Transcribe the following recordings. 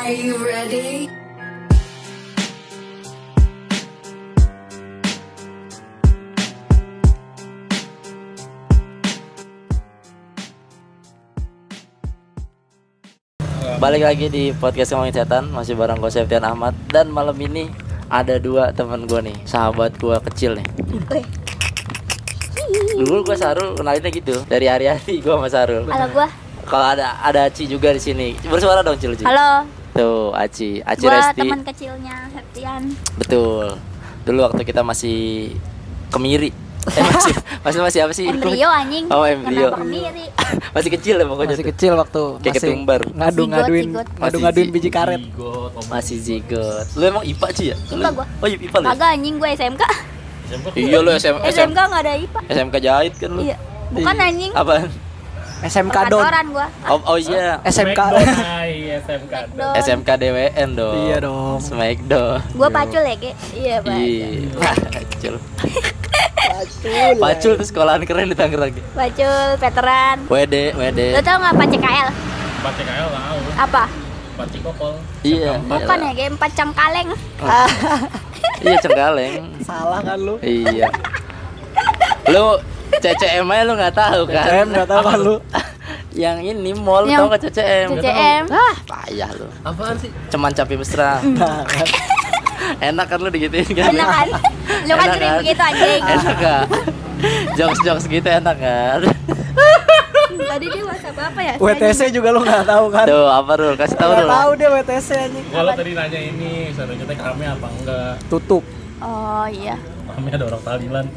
Are you ready? Balik lagi di podcast ngomongin setan masih bareng gue Septian Ahmad dan malam ini ada dua teman gue nih sahabat gue kecil nih. Dulu gue Sarul kenalinnya gitu dari hari-hari gue sama Sarul. Halo gua. Kalau ada ada Aci juga di sini bersuara dong Cil Ci. Halo. Tuh Aci Aci Gua Resti. teman kecilnya Septian. Betul. Dulu waktu kita masih kemiri. Eh masih masih masih apa sih? Embrio anjing. Oh, embrio. Kenapa kemiri? masih kecil ya pokoknya. masih tuh. kecil waktu Kayak masih ketumbar. ngadu-ngaduin Zigot, zigot. ngadu-ngaduin Masih biji karet Masih zigot. Lu emang IPA Ci ya? IPA Lu- gua. Oh iya IPA lu. ya? Kagak anjing gue SMK. Iya lu SM, SM, SMK enggak ada IPA. SMK jahit kan lu. Iya. Bukan anjing. Apaan? SMK Don gua. Oh, oh iya. SMK SMK. SMK DWN dong. Iya dong. Smackdown. Gua pacul ya, Ge. Iya, Pak. Iya. Pacul. Pacul tuh sekolahan keren di Tangerang. Pacul veteran. WD, WD. Lo tau nggak PCKL? TKL tahu Apa? Empat Cikokol Iya. Bukan ya, Ge. Empat cangkaleng. Iya Cenggaleng. salah kan lu Iya. Lu CCM aja lu nggak tahu kan? CCM nggak tahu kan lu Yang ini mall Yang tau nggak CCM? CCM. Ah, Payah lu. Apaan sih? Cuman capi mesra. nah, kan. Enak kan lu digituin kan? enak kan? Lu kan sering kan? begitu anjing. Enak gak? Jokes-jokes gitu enak kan? Tadi dia WhatsApp apa ya? WTC juga lu nggak tahu kan Tuh apa Rul? Kasih tahu Rul. tahu deh WTC anjing Kalau tadi nanya ini, seharusnya teh kami apa enggak? tutup Oh iya. Kami ada orang Thailand.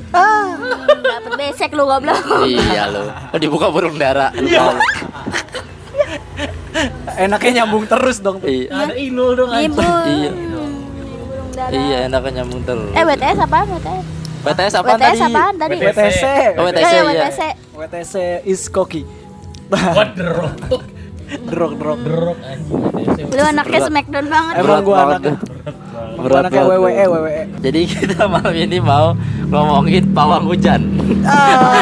Dapat besek lu goblok. Iya lu. Oh, dibuka burung dara. Iya. enaknya nyambung terus dong. Iya. Ada Inul dong Ibu. Iya. Iya, enaknya nyambung terus. Eh WTS apaan WTS? WTS apaan WTS tadi? apaan tadi? WTC Oh. Oh ya iya. WTC. WTC is koki What the rock? drog drog Derok anjing. Lu anaknya smackdown banget. emang gua anaknya Berat banget. WWE WWE Jadi kita malam ini mau ngomongin pawang hujan.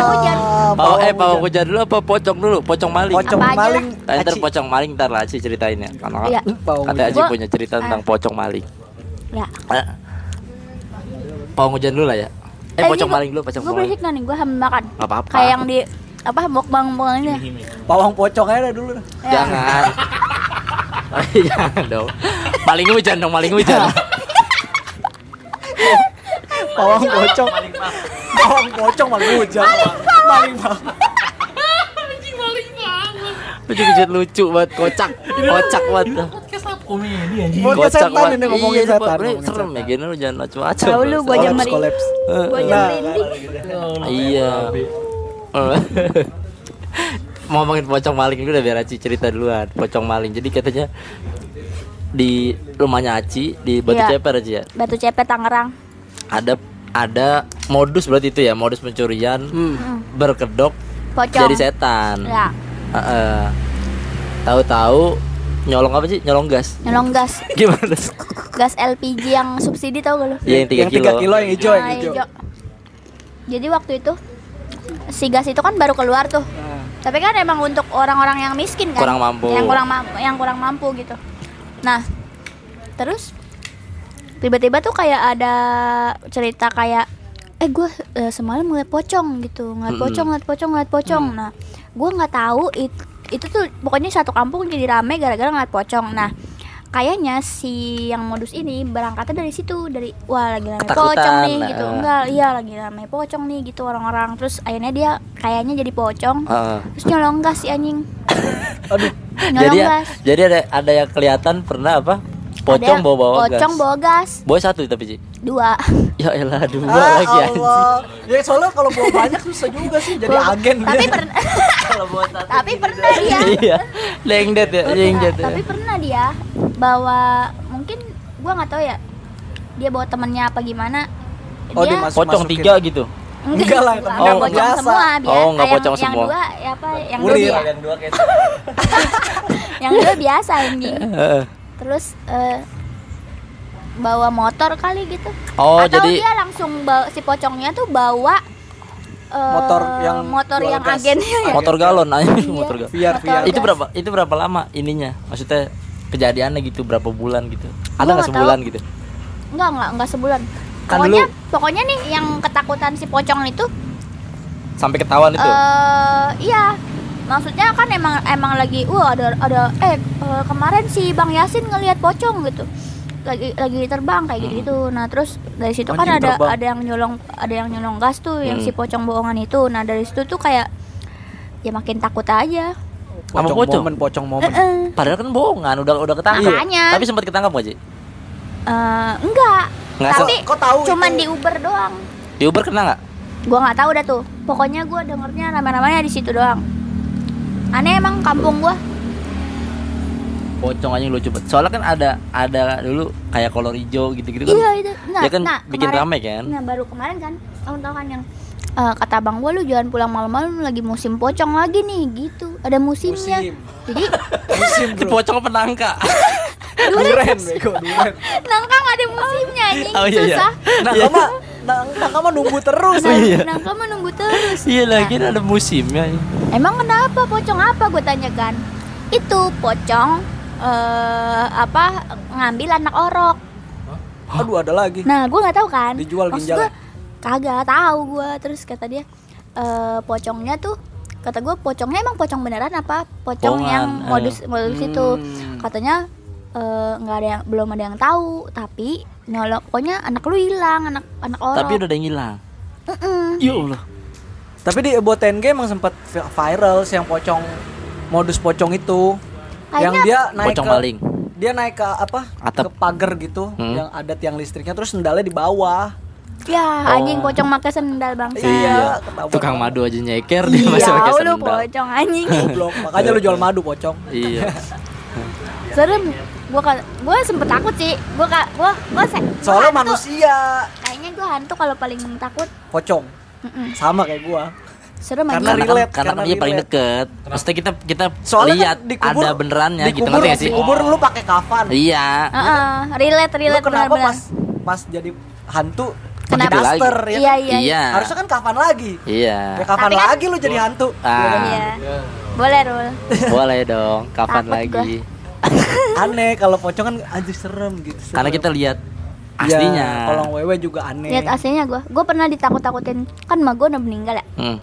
hujan. Pawang eh pawang hujan dulu apa pocong dulu? Pocong maling. pocong Apa maling Nah, ntar Aci. pocong maling ntar lah Aci ceritain ya. Karena Iya. Pawang kata Aci punya cerita tentang pocong maling. Ya. Eh, Pawang hujan dulu lah ya. Eh, pocong gua- maling dulu, pocong Gua maling. berisik nih, gua hamil makan. Gak apa-apa. Kayak yang di apa mukbang mukbang ini. Pawang pocong aja dulu dah. Ya. Jangan. Oh, jangan dong. Maling hujan dong, maling hujan. Pawang pocong pawang pocong maling hujan maling bang Lucu kejut lucu banget, kocak. Kocak banget. Podcast apa komedi anjing? Podcast Kocak setan banget. ini ngomongin Iya, setan, serem ya, gini lu jangan macam-macam. Tahu lu gua jam kolaps. Gua jam Nah. merinding. Iya. Mau ngomongin pocong maling dulu udah biar Aci cerita duluan. Pocong maling. Jadi katanya di rumahnya Aci di Batu Iya. Ceper aja ya. Batu Cepet Tangerang. Ada ada modus berarti itu ya, modus pencurian berkedok Pocong. jadi setan. Ya, Heeh. Tahu-tahu nyolong apa sih? Nyolong gas. nyolong gas. Gimana? Gas LPG yang subsidi tau gak lu? Iya yang 3 yang kilo. 3 kilo yang hijau yang Nah, hijau hijau. Jadi waktu itu si gas itu kan baru keluar tuh. Tapi kan emang untuk orang-orang yang miskin kan. Kurang mampu. Yang kurang mampu, yang kurang mampu gitu. Nah, terus tiba-tiba tuh kayak ada cerita kayak eh gue semalam ngeliat pocong gitu. Ngeliat Mm-mm. pocong ngeliat pocong ngeliat pocong. Nah gue nggak tahu it- itu tuh pokoknya satu kampung jadi rame gara-gara ngeliat pocong. Nah kayaknya si yang modus ini berangkatnya dari situ dari wah lagi Ketakutan, pocong nih gitu eh. enggak iya lagi rame pocong nih gitu orang-orang terus akhirnya dia kayaknya jadi pocong Heeh. terus nyolong gas si anjing aduh nyolong Jadi gas jadi ada ada yang kelihatan pernah apa? Pocong bawa bawa gas. pocong bawa gas Bawa satu tapi Ci. dua Ya elah dua Ah, lagi anjing. Allah. Ya soalnya kalau bawa banyak susah juga sih jadi agen tapi dia. pernah Kalau bawa satu. tapi pernah dia Iya. Lengdet ya, lengdet ya. tapi pernah dia bawa mungkin gua nggak tahu ya dia bawa temennya apa gimana Oh, dia dia masuk- Pocong tiga gitu. Enggak lah, enggak, temennya pocong biasa. semua biar Oh, nggak yang- pocong yang semua. dua ya apa yang dua Ulir. dia, dua kayak yang dua biasa anjing Heeh. Terus eh, bawa motor kali gitu Oh, atau jadi dia langsung bawa si pocongnya tuh bawa eh, Motor yang motor yang gas. agennya ya. motor galon aja Iya. motor galon. Motor biar Itu berapa? Itu berapa lama ininya? Maksudnya kejadiannya gitu berapa bulan gitu ada nggak nggak sebulan gitu Enggak, enggak, enggak sebulan. Kan pokoknya, dulu- pokoknya nih yang ketakutan si pocong itu sampai ketahuan itu eh iya. Maksudnya kan emang emang lagi wah ada ada eh eh, kemarin si Bang Yasin ngelihat pocong gitu. Lagi lagi terbang kayak gitu gitu. Nah, terus dari situ kan Anjing ada terbang. ada yang nyolong ada yang nyolong gas tuh yang Hmm. si pocong bohongan itu. Nah, dari situ tuh kayak ya makin takut aja. Sama Pocong pocong? momen, pocong momen. Heeh. padahal kan bohongan udah udah ketangkap Makanya. tapi sempat ketangkap gak sih Eh, enggak. Nggak, Tapi Kok tahu cuman itu? di Uber doang. di Uber kena nggak Gua nggak tahu dah tuh. Pokoknya gua dengernya nama-namanya di situ doang. Aneh emang kampung gua. pocong aja lucu banget soalnya kan ada ada dulu kayak kolor hijau gitu gitu kan Iya itu. Nggak, ya kan nah, bikin kemarin- rame kan Nah, baru kemarin kan, kamu tahu kan yang eh, kata bang gua lu jangan pulang malam-malam lagi musim pocong lagi nih gitu. Ada musimnya. Musim. Jadi Musim, pocong penangka Duren, bego, duren. nangka nggak ada musimnya anjing. Oh, iya, iya. Susah. Nah, Iya. Kamu nah, nah, kamu nunggu terus. Nah, iya. nangka mah nunggu terus. iya lagi ada musimnya Emang kenapa pocong apa gue tanyakan? Itu pocong eh apa ngambil anak orok. Aduh, ada lagi. Nah, gue nggak tahu kan. Dijual Maksud ginjalnya? gua, kagak tahu gue. Terus kata dia, eh pocongnya tuh, kata gue pocongnya emang pocong beneran apa? Pocong Bohongan, yang eh. modus modus itu. Hmm. Katanya eh, nggak ada yang belum ada yang tahu. Tapi nyolok, pokoknya anak lu hilang, anak anak orok. tapi udah ada yang hilang Mm-mm. ya Allah Tapi di Ebo TNG emang sempat vi- viral sih yang pocong modus pocong itu. yang Kayaknya- dia naik Pocong ke maling. Dia naik ke apa? Atap. Ke pagar gitu Hmm. yang ada tiang listriknya terus sendalnya di bawah. Ya, Oh. anjing pocong pakai sendal bangsa. Iya, ketahuan. tukang madu aja nyeker dia Iya, masih pakai lu sendal pocong anjing. Goblok. Makanya lu jual madu pocong. iya Serem. Gua ka- gua sempet takut sih. Gua gua gua se- gua Soalnya hantu. manusia Kayaknya gua hantu kalau paling takut. pocong. Mm-mm. Sama kayak gua. Serem Karena anjing. karena kan, relate, karena karena kan dia paling relate. deket maksudnya kita kita Soalnya lihat kan dikubur, ada benerannya gitu dikubur, ngerti gak sih Dikubur lu pakai kafan. iya Heeh, relate Lu relate kenapa benar-benar. pas pas jadi hantu Kenapa? daster ya? Iya, kan? iya. iya Harusnya kan kafan lagi. iya Ya kafan Tapi kan- lagi lu jadi hantu. ah Iya. Boleh, Rul. boleh dong kapan Takut lagi Aneh kalau pocong kan anjir serem gitu. serem. karena kita lihat Iya, aslinya Kalau wewe juga aneh. Lihat aslinya gua. Gua pernah ditakut-takutin. Kan emak gua udah meninggal ya. Hmm.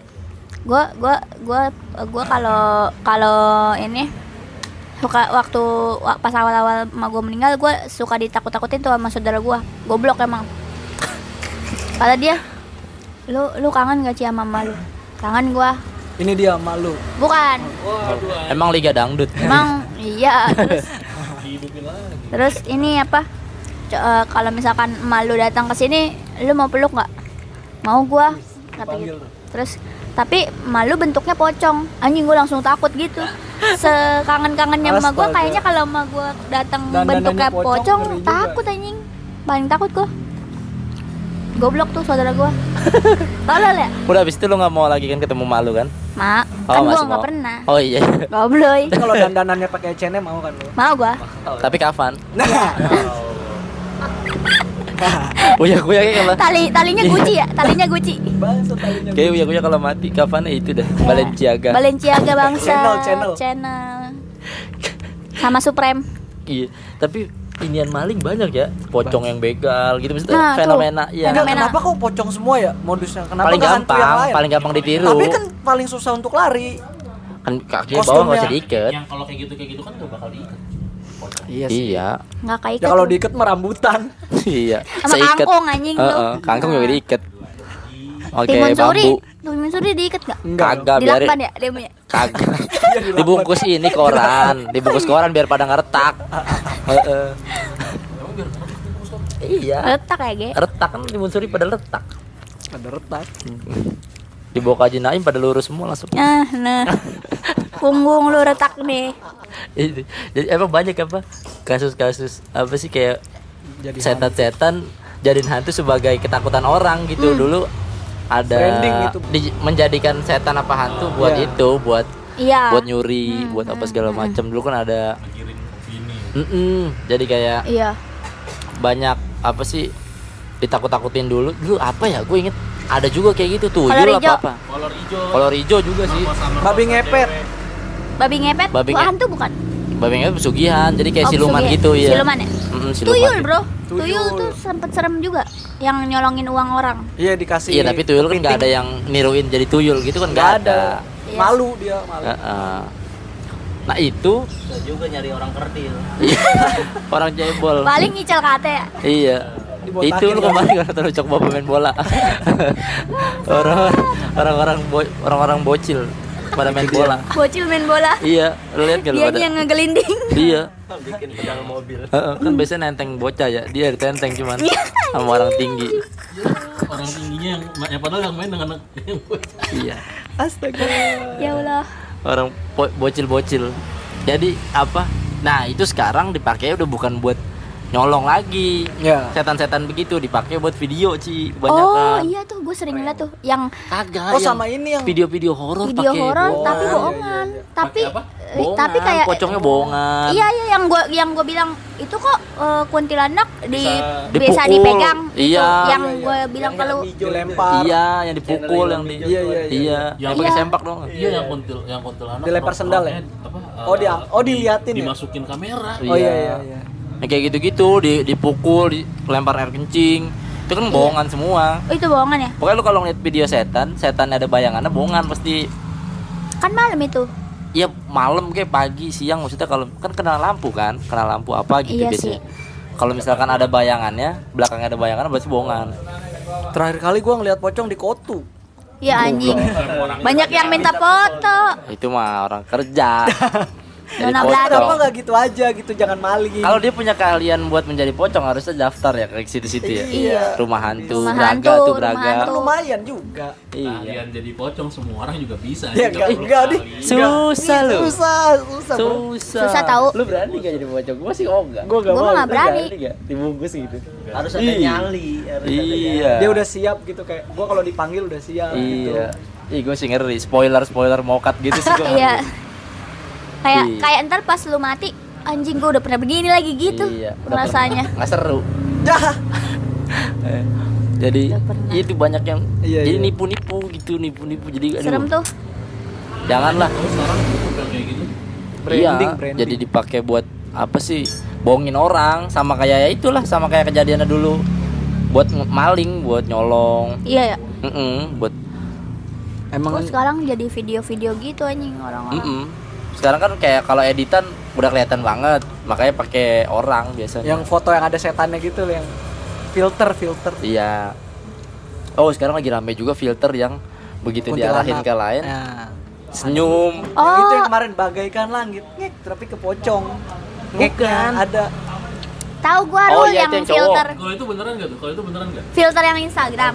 Gua gua gua gua kalau kalau ini suka waktu wa- pas awal-awal emak gua meninggal gua suka ditakut-takutin tuh sama saudara gua. Goblok emang. Kata dia, "Lu lu kangen gak sih sama emak lu?" Kangen gua. Ini dia malu. Bukan. emang liga dangdut Emang iya terus Dihidupin lagi. terus ini apa? Eh, kalau misalkan emak lu datang ke sini, lu mau peluk nggak? Mau gua kata gitu. Terus tapi malu bentuknya pocong. Anjing gua langsung takut gitu. Sekangen-kangennya emak gua Astaga. kayaknya kalau emak gua datang bentuknya pocong, pocong, takut anjing. Paling takut gua. Goblok tuh saudara gua. Tolol ya? udah habis itu lu nggak mau lagi kan ketemu malu kan Mak, Oh, kan gua nggak pernah. oh iya Gobloy. Kalau dandanannya pakai H&M mau kan lu? Mau gua. tapi kapan Nah, uya kuya kayak kalau Tali talinya Gucci ya? Talinya Gucci. bahasa talinya. kayak uya kuya kalau mati kapan ya itu dah Ya. Balenciaga Balenciaga bangsa. Channel, channel. Channel. Sama Supreme. iya tapi inian maling banyak ya pocong yang begal gitu maksudnya Nah, tuh. fenomena ya Enggak, Fenomena. kenapa kok pocong semua ya modusnya? Kenapa paling nggak hantu yang gampang lain? paling gampang ditiru Tapi kan paling susah untuk lari. kan kaki bawah nggak usah diikat Yang kalau kayak gitu kayak gitu kan gak bakal diikat. Iya iya Nggak kayak Ya kalau diikat mah rambutan. iya Sama kangkung, anjing, lu. Heeh, kangkung juga diikat oke suri. bambu Timun suri diikat nggak? Enggak. kagak biar Dilakban ya dia punya. Kagak. Dibungkus ini koran. Dibungkus koran biar pada nggak retak Heeh. iya. Letak ya, Ge. retak kan timun suri pada retak. Ada retak. dibawa ke Haji Naim pada lurus semua langsung. Nah, nah. Punggung lu retak nih. Jadi emang banyak apa? Kasus-kasus apa sih kayak Jadi setan-setan jadiin hantu sebagai ketakutan orang gitu. Dulu ada Branding itu. di- menjadikan setan apa hantu buat Iya. itu buat Iya. buat nyuri buat apa segala macam dulu kan ada opini. Mm-mm. jadi kayak Iya. banyak apa sih ditakut-takutin dulu dulu apa ya gue inget ada juga kayak gitu tuh Kolor apa hijau. apa Kolor hijau. kolor hijau juga sih Babi ngepet. Babi ngepet. Babi Wah, nge- hantu bukan? babi ngepet pesugihan jadi kayak Oh, siluman pesugihan. gitu ya Siluman ya? Mm-mm, siluman. Tuyul bro, Tuyul. tuyul tuh sempet serem juga, yang nyolongin uang orang. Iya dikasih. iya tapi tuyul kan nggak ada yang niruin jadi tuyul gitu kan nggak Nggak ada, Iya. Malu dia malu. Heeh. nah itu Bisa juga nyari orang kerdil. orang cebol Paling ngicel kate ya. iya Dibotakin itu lu ya. kemarin kan terus coba pemain bola orang orang-orang bo- orang-orang bocil pada main bola Bocil main bola. iya lu lihat gak lu Dia yang ngegelinding. iya Bikin pedal mobil. Kan biasanya nenteng bocah ya dia ditenteng cuman Iya. sama orang tinggi orang tingginya yang, yang padahal yang main dengan anak yang bocah. iya Astaga. ya Allah. orang bocil-bocil jadi apa nah itu sekarang dipakai udah bukan buat nyolong lagi Ya. setan-setan begitu dipakai buat video Ci Oh kebanyakan iya tuh, gue sering ngeliat tuh yang kagak Oh yang sama ini yang video-video horor video pakai horor bohongan. tapi Iya, bohongan. Tapi apa? eh, Bohongan, tapi kayak pocongnya bohongan Iya iya yang gua yang gua bilang itu kok eh, kuntilanak di Bisa bisa dipegang gitu. Iya. yang Iya, iya. gua bilang kalau dilempar. iya yang dipukul yang di Iya, iya, iya. iya yang pakai Iya. sempak dong Iya yang kuntil yang kuntilanak. Dilempar sendal ya? Apa? Oh, eh, dia- oh, diliatin ya? Dimasukin kamera. Oh iya iya iya. Yang kayak gitu-gitu di, dipukul dilempar air kencing. Itu kan bohongan semua. Oh, itu bohongan ya? Pokoknya lu kalau ngeliat video setan setan ada bayangannya bohongan pasti. Kan malam itu? Ya malam kayak pagi siang maksudnya kalau kan kena lampu kan? Kena lampu apa gitu Iya biasanya. kalau misalkan ada bayangannya belakangnya ada bayangan berarti bohongan. Terakhir kali gua ngeliat pocong di Kotu. ya anjing. Banyak yang minta foto. Itu mah orang kerja Nona. Belado. Kenapa nggak gitu aja gitu jangan maling. kalau dia punya keahlian buat menjadi pocong harusnya daftar ya ke situ-situ ya Iya. rumah hantu Rumah braga hantu, tuh rumah braga hantu. lumayan juga. iya Kalian jadi pocong semua orang juga bisa. Ya Nggak enggak enggak nih. susah lu Susah, susah. susah Susah tahu. lu berani gak jadi pocong gua sih oh enggak Gua enggak Gua mau. nggak berani. gak dibungkus gitu Harus ada nyali. harus ada nyali. iya Dia udah siap gitu kayak gua kalau dipanggil udah siap gitu. iya Ih gue sih ngeri spoiler spoiler mokat gitu sih gua iya kayak Iya. kayak ntar pas lu mati anjing gua udah pernah begini lagi gitu iya, udah rasanya. Nggak seru. Dah. Eh, jadi itu banyak yang Iya, jadi iya. nipu-nipu gitu nipu-nipu. Jadi aduh, serem tuh. Janganlah. Sekarang kayak gitu. Branding, iya, branding. jadi dipakai buat apa sih? Bohongin orang sama kayak ya itulah sama kayak kejadiannya dulu. Buat maling buat nyolong. Iya ya. Mm-mm, buat Emang Kok sekarang jadi video-video gitu anjing orang-orang? Mm-mm. Sekarang kan kayak kalau editan udah kelihatan banget makanya pakai orang biasanya yang foto yang ada setannya gitu loh, yang filter filter. iya oh sekarang lagi rame juga filter yang begitu diarahin ke lain Nah, senyum Yang itu yang oh kemarin bagaikan langit, ngek, tapi ke pocong. Bukan. Ngeknya ada. tahu gua Oh, iya, yang yang filter Kalau itu beneran nggak tuh? Kalau itu beneran nggak? filter yang Instagram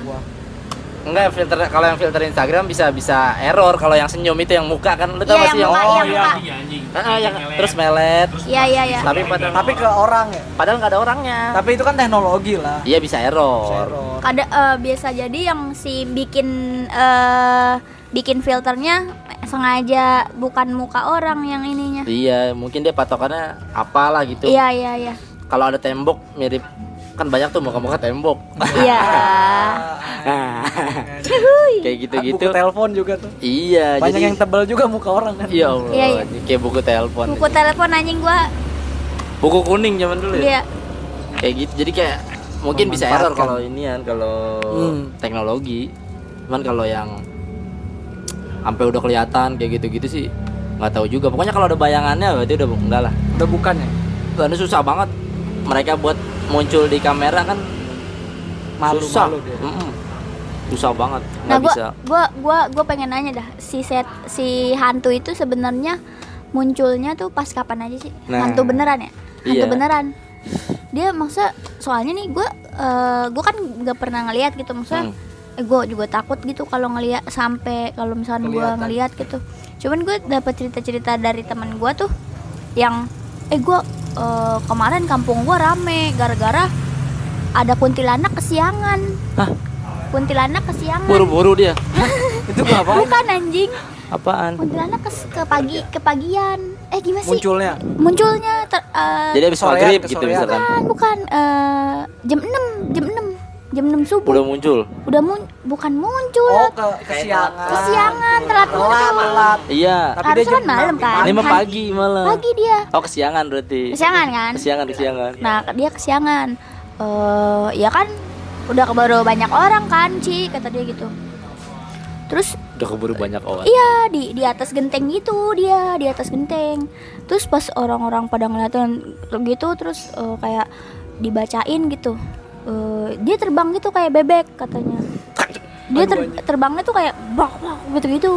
Enggak filter kalau yang filter Instagram bisa bisa error kalau yang senyum itu yang muka kan lu tau Iya, gak yang sih yang muka, oh, yang iya. muka. Anjing anjing. Yang Melet. terus melet iya iya iya tapi pada Tapi ke orang ya. padahal nggak ada orangnya Tapi itu kan teknologi lah. iya bisa error, Error. Kada eh, biasa jadi yang si bikin eh bikin filternya sengaja bukan muka orang yang ininya. iya mungkin dia patokannya apalah gitu Iya iya iya. kalau ada tembok mirip kan banyak tuh muka-muka tembok Iya. Nah, kayak gitu-gitu Buku telepon juga tuh. iya Banyak jadi yang tebal juga muka orang kan. iya Allah Iya, iya. ini kayak buku telepon Buku telepon anjing gua buku kuning zaman dulu ya dia kayak gitu jadi kayak mungkin bisa error kalau inian kalau Hmm. teknologi cuman kalau yang sampai udah kelihatan kayak gitu-gitu sih nggak tahu juga pokoknya kalau ada bayangannya berarti udah enggak lah Udah bukan ya? karena susah banget mereka buat muncul di kamera kan Malu susah malu dia. Mm-mm. susah banget Nah, nggak gua bisa gua gua gua pengen nanya dah, si set si hantu itu sebenarnya munculnya tuh pas kapan aja sih? Nah. Hantu beneran ya? Hantu Iya. beneran. Dia maksudnya soalnya nih gua eh, gua kan nggak pernah ngelihat gitu maksudnya. Hmm. Eh, gua juga takut gitu kalau ngelihat sampai kalau misalnya gua Kelihatan. ngelihat gitu. Cuman gue dapet cerita-cerita dari teman gua tuh yang eh gua eh, kemarin kampung gua rame gara-gara ada kuntilanak kesiangan. Hah? Kuntilanak kesiangan. buru-buru dia Itu ngapain? Bukan anjing. apaan Kuntilanak ke, ke pagi ke pagian. Eh gimana sih? Munculnya. Munculnya ter, eh, jadi habis maghrib gitu misalkan bukan bukan eh, jam 6, jam 6 jam 6 subuh Udah muncul. udah mun bukan muncul Oh, ke kesiangan. kesiangan telat Telat, muncul telat. Iya. Tapi Harusnya dia jam kan malam kan? Ini mah Kan- pagi malah. pagi dia Oh, kesiangan berarti. kesiangan kan Kesiangan, kesiangan. nah dia kesiangan eh ya kan udah keburu banyak orang kan Ci kata dia gitu terus Udah keburu banyak orang. iya di di atas genteng gitu dia di atas genteng terus pas orang-orang pada ngeliatin gitu terus eh, kayak dibacain gitu Eh, dia terbang gitu kayak bebek katanya dia ter- terbangnya tuh kayak bak bak gitu gitu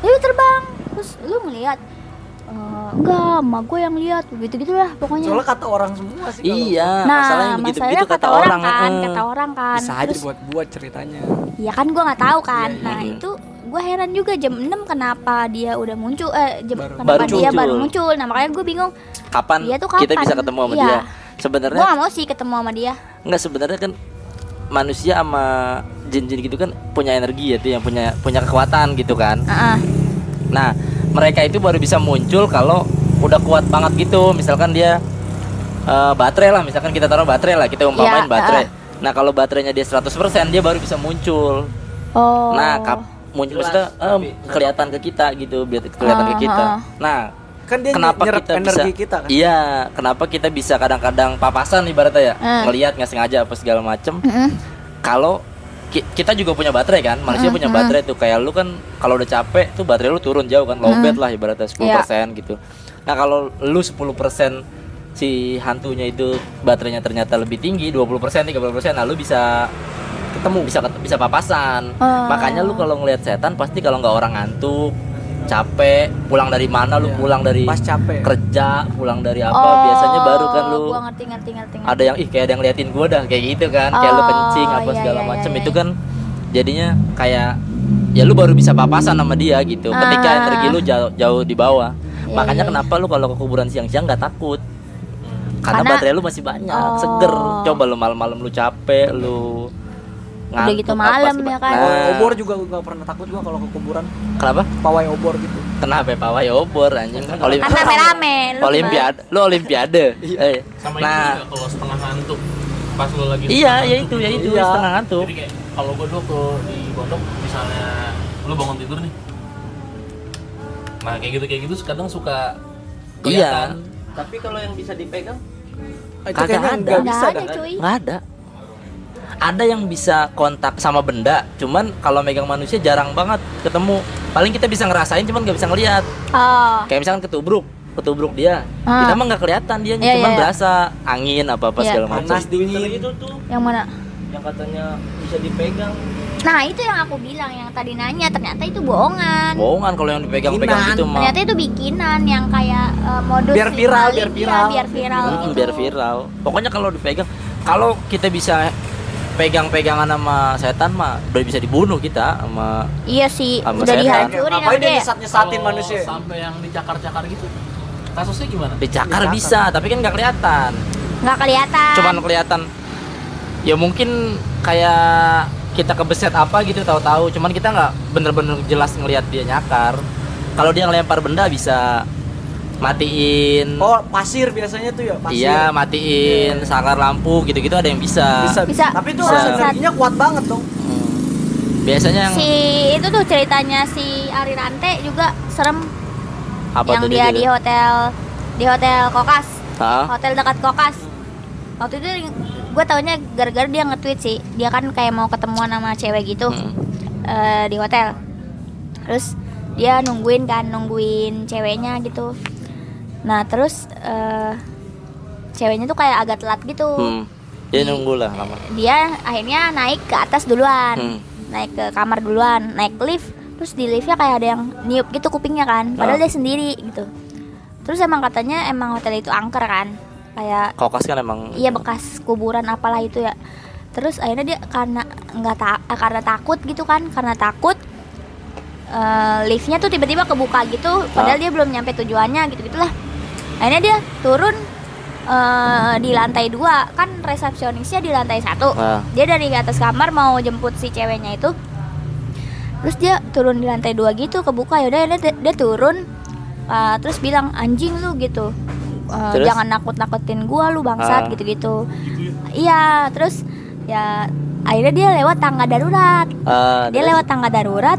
dia terbang terus lu ngeliat eh, enggak emak gue yang lihat begitu gitulah pokoknya Soalnya kata orang semua sih kalau- Iya, nah masalahnya begitu begitu kata, orang, kan eh. kata orang kan Bisa aja terus buat-buat ceritanya. ya kan gue nggak tahu kan Iya, nah itu gue heran juga jam 6 kenapa dia udah muncul eh jam Baru- kenapa Baru dia muncul. baru muncul nah makanya gue bingung Kapan, Dia tuh kita kapan? bisa ketemu sama Iya. dia? Sebenarnya gak mau sih ketemu sama dia nggak sebenarnya kan manusia sama jin-jin gitu kan punya energi ya tuh yang punya punya kekuatan gitu kan. Heeh. Nah, mereka itu baru bisa muncul kalau udah kuat banget gitu. Misalkan dia eh, baterai lah, misalkan kita taruh baterai lah, kita umpamain Iya, baterai. Nah, kalau baterainya dia 100% dia baru bisa muncul. oh Nah, kap muncul maksudnya eh, kelihatan ke kita gitu, biar kelihatan ke Ah, kita. ah. Nah, Kan dia kenapa nyerap kita energi bisa kita kan. Iya, kenapa kita bisa kadang-kadang papasan ibaratnya ya, Hmm. ngelihat nggak sengaja apa segala macem. Mm-mm. Kalau ki- kita juga punya baterai kan, manusia Hmm, punya hmm. baterai tuh kayak lu kan kalau udah capek tuh baterai lu turun jauh kan, lowbat lah ibaratnya 10% Iya. gitu. Nah, kalau lu 10% si hantunya itu baterainya ternyata lebih tinggi 20% 30% nah lu bisa ketemu bisa bisa papasan. Oh. Makanya lu kalau ngelihat setan pasti kalau nggak orang ngantuk, capek, pulang dari mana lu Iya. pulang dari Pas capek. kerja, pulang dari apa Oh, biasanya baru kan lu gua ngerti ngerti ngerti, ngerti. ada yang ih kayak ada yang liatin gua dah kayak gitu kan kayak lu Oh, kencing apa iya, segala iya, macem iya, itu iya. kan jadinya kayak ya lu baru bisa papasan sama dia gitu ketika Ah. energi lu jauh, jauh di bawah Iya, makanya iya, iya. kenapa lu kalau ke kuburan siang-siang nggak takut karena, Karena- baterai lu masih banyak Oh. seger coba lu malam-malam lu capek lu Udah ngantuk gitu apa malam ya kan. Nah, Pawai obor juga gak pernah takut gua kalau ke kuburan. kenapa Pawai obor gitu. kenapa ya pawai obor anjing Olim- kan rame-rame lu olimpiade lu olimpiade Eh, Sama nah ini juga kalau setengah ngantuk. Pas lu lagi iya ya itu ya gitu. itu Iya. setengah ngantuk Jadi kayak kalau gue dulu tuh di pondok misalnya lu bangun tidur nih. Nah kayak gitu kayak gitu kadang suka Iya. kelihatan. Tapi kalau yang bisa dipegang, Itu Kagak ada. nggak bisa ada cuy nggak ada ada yang bisa kontak sama benda cuman kalau megang manusia jarang banget ketemu paling kita bisa ngerasain cuman nggak bisa ngelihat oh kayak misalkan ketubruk ketubruk dia Ah. kita mah nggak kelihatan dia Iya, cuman iya. berasa angin apa apa Iya. segala macam Panas dingin. itu tuh yang mana yang katanya bisa dipegang. nah itu yang aku bilang yang tadi nanya ternyata itu bohongan bohongan kalau yang dipegang-pegang Bikinan. gitu mah ternyata itu bikinan yang kayak eh, modus Biar viral, biar iya, viral. biar viral Mm, gitu. biar viral pokoknya kalau dipegang kalau kita bisa pegang-pegangan sama setan mah udah bisa dibunuh kita sama iya sih Sama udah setan. dihancurin Ngapain dia nyesat-nyesatin Kalau manusia? Sampai yang dicakar-cakar gitu. Kasusnya gimana? dicakar Dicakar. bisa tapi kan nggak kelihatan nggak kelihatan cuman kelihatan ya mungkin kayak kita kebeset apa gitu tahu-tahu cuman kita nggak bener-bener jelas ngelihat dia nyakar kalau dia ngelempar benda bisa matiin Oh, pasir biasanya tuh ya, pasir. iya matiin saklar lampu gitu-gitu ada yang bisa, Bisa, Bisa. Tapi itu Bisa. energinya kuat banget dong. Hmm. biasanya yang si itu tuh ceritanya si Ari Rante juga serem apa yang tuh dia dia di hotel di hotel Kokas Hah? hotel dekat Kokas waktu itu gue taunya gara-gara dia nge-tweet sih dia kan kayak mau ketemuan sama cewek gitu Hmm. eh, di hotel terus dia nungguin kan nungguin ceweknya gitu nah terus eh, ceweknya tuh kayak agak telat gitu. Hmm. dia nunggu lah lama. dia akhirnya naik ke atas duluan. Hmm. naik ke kamar duluan naik lift. Terus di liftnya kayak ada yang niup gitu kupingnya kan. Padahal Ah. dia sendiri gitu. Terus emang katanya emang hotel itu angker kan. Kayak kokas kan emang iya bekas kuburan apalah itu ya. Terus akhirnya dia karena nggak ta eh, karena takut gitu kan. Karena takut eh, liftnya tuh tiba-tiba kebuka gitu. Padahal Ah. dia belum nyampe tujuannya gitu gitulah akhirnya dia turun eh, di lantai dua. Kan resepsionisnya di lantai satu. Ah. dia dari atas kamar mau jemput si ceweknya itu. Terus dia turun di lantai dua gitu kebuka. Yaudah dia, dia turun. Uh, terus bilang anjing lu gitu. Uh, Terus? jangan nakut nakutin gua lu bangsat Ah. gitu gitu iya terus ya akhirnya dia lewat tangga darurat. Ah, dia lewat tangga darurat.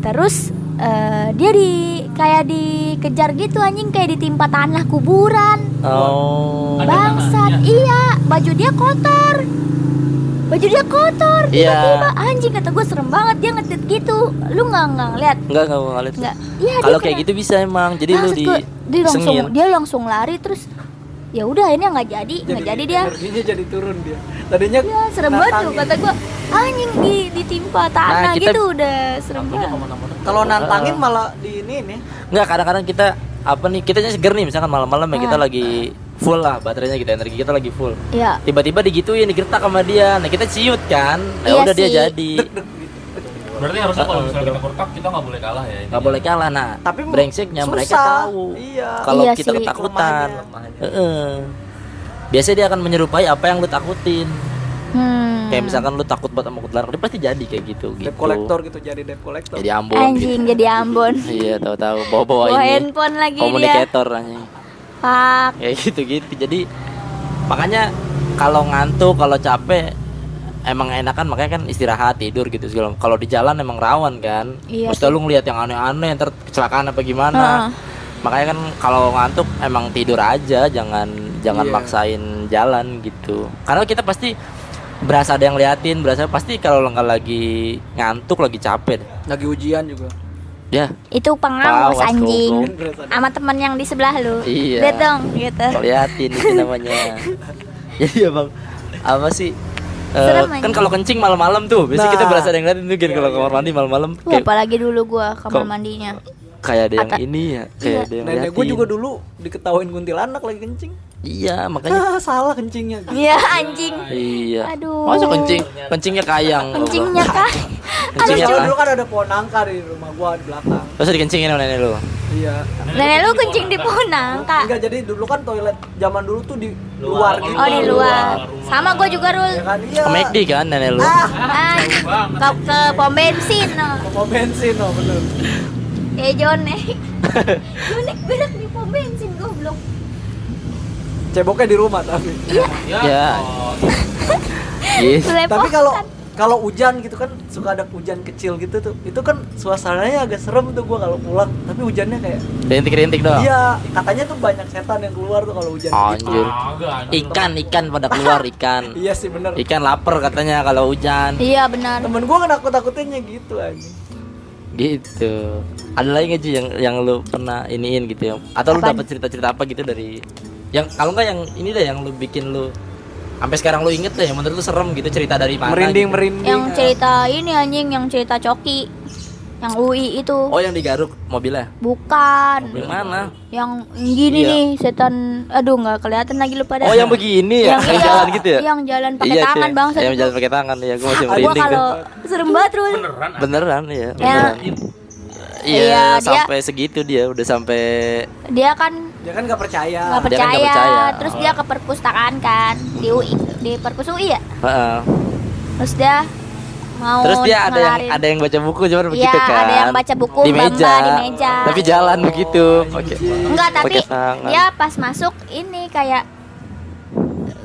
Terus eh, dia di kayak dikejar gitu anjing kayak ditimpa tanah kuburan Oh. Bangsat tanahnya. iya baju dia kotor baju dia kotor Iya. tiba-tiba anjing kata gue serem banget dia ngetit gitu lu nggak nggak ngeliat Enggak enggak gua ngeliat. nggak iya Kalau kayak gitu bisa emang. Jadi lu di gua, dia langsung sengin. dia langsung lari terus ya udah ini nggak jadi nggak jadi dia. energinya jadi turun dia. Tadinya ya serem banget tuh kata gue anjing di ditimpa tanah Nah, kita- gitu udah serem banget. kalau nantangin malah di ini nih. Enggak, kadang-kadang kita apa nih kitanya seger nih misalkan malam-malam ya kita Ah. lagi full lah baterainya kita energi kita lagi full. Ya tiba-tiba digituin digertak sama dia. Nah kita ciut kan nah Iya udah dia sih. jadi Berarti harusnya kalau misalnya kita kurtak kita nggak boleh kalah ya. nggak boleh kalah. Nah tapi brengseknya mereka susah. tahu. Iya. Kalau Iya kita sih. ketakutan. Kelemahannya. Heeh. biasanya dia akan menyerupai apa yang lu takutin. Hmm. kayak misalkan lu takut banget sama kuntilanak dia pasti jadi kayak gitu gitu. debt collector gitu jadi debt collector. Jadi Ambon anjing jadi Ambon. Iya tahu-tahu. Bawa-bawa bawa ini handphone lagi dia. Komunikator anjing. Pak kayak gitu-gitu. Jadi makanya kalau ngantuk kalau capek emang enakan makanya kan istirahat tidur gitu segala kalau di jalan emang rawan kan. Iya Terus lu ngeliat yang aneh-aneh ntar kecelakaan apa gimana. Heeh. makanya kan kalau ngantuk emang tidur aja jangan jangan Iya. maksain jalan gitu. Karena kita pasti berasa ada yang liatin berasa pasti kalau nggak lagi ngantuk lagi capek. Lagi ujian juga. Ya. Itu pengawas Pengawas, anjing. sama temen yang di sebelah lu. Iya. lihat dong gitu. Liatin itu namanya. Jadi abang apa sih Eh, kan kalau kencing malam-malam tuh biasanya kita Nah. berasa ada yang ngeliatin tuh kan kalau kamar mandi malam-malam Wah, kayak, apalagi dulu gua kamar Kok- mandinya kayak ada yang Ata- ini ya kayak Iya. ada yang nenek gue ngeliatin. juga dulu diketawain kuntilanak lagi kencing iya makanya. Ah salah kencingnya. Iya anjing. Iya. Aduh. masa kencing kencingnya kayang. Kencingnya kah kencingnya kayang dulu kan ada pohon nangka di rumah gua di belakang. Terus dikencingin sama nenek lu? Iya. Nenek lu kencing di pohon nangka enggak jadi dulu kan toilet zaman dulu tuh di luar, gitu. Oh di luar sama gua juga rul. Ya kan? Iya. Ke McD kan nenek lu? Ah. Ah, ke, ke pom bensin no. mau bensin oh bener. Eh Jonek Jonek berak di pom bensin ceboknya di rumah tapi. Ya. Yes. Tapi kalau kalau hujan gitu kan suka ada hujan kecil gitu tuh itu kan suasananya agak serem tuh gua kalau pulang tapi hujannya kayak rintik-rintik dong iya katanya tuh banyak setan yang keluar tuh kalau hujan. Gitu anjir ikan ikan pada keluar ikan. Iya sih bener. Ikan lapar katanya kalau hujan. Iya benar. Temen gua kan takut takutinnya gitu aja gitu. Ada lagi nggak Ji, yang yang lu pernah iniin gitu ya atau lu Apaan? dapat cerita-cerita apa gitu dari yang kalau nggak yang ini deh yang lu bikin lu sampai sekarang lu inget deh yang menurut lu serem gitu cerita dari mana merinding gitu. merinding yang cerita ini anjing yang cerita coki yang UI itu oh yang digaruk mobilnya bukan yang mana yang gini Iya. nih setan aduh nggak kelihatan lagi lu pada oh yang begini ya yang, yang iya, jalan gitu ya yang jalan pakai Iya, tangan bang yang jalan pakai tangan ya gua masih gua merinding kalau tuh. serem banget Rul beneran ah. beneran ya Ya. beneran. Iya, iya dia- sampai segitu dia udah sampai dia kan dia kan nggak percaya nggak Dia kan percaya, percaya. terus dia ke perpustakaan kan di UI di perpus UI ya Heeh. terus dia mau Terus dia ada yang ada yang baca buku cuman Iya, begitu kan. ada yang baca buku, di Bamba meja. di meja. Tapi jalan begitu. Oke. enggak tapi pakai tangan. dia pas masuk ini kayak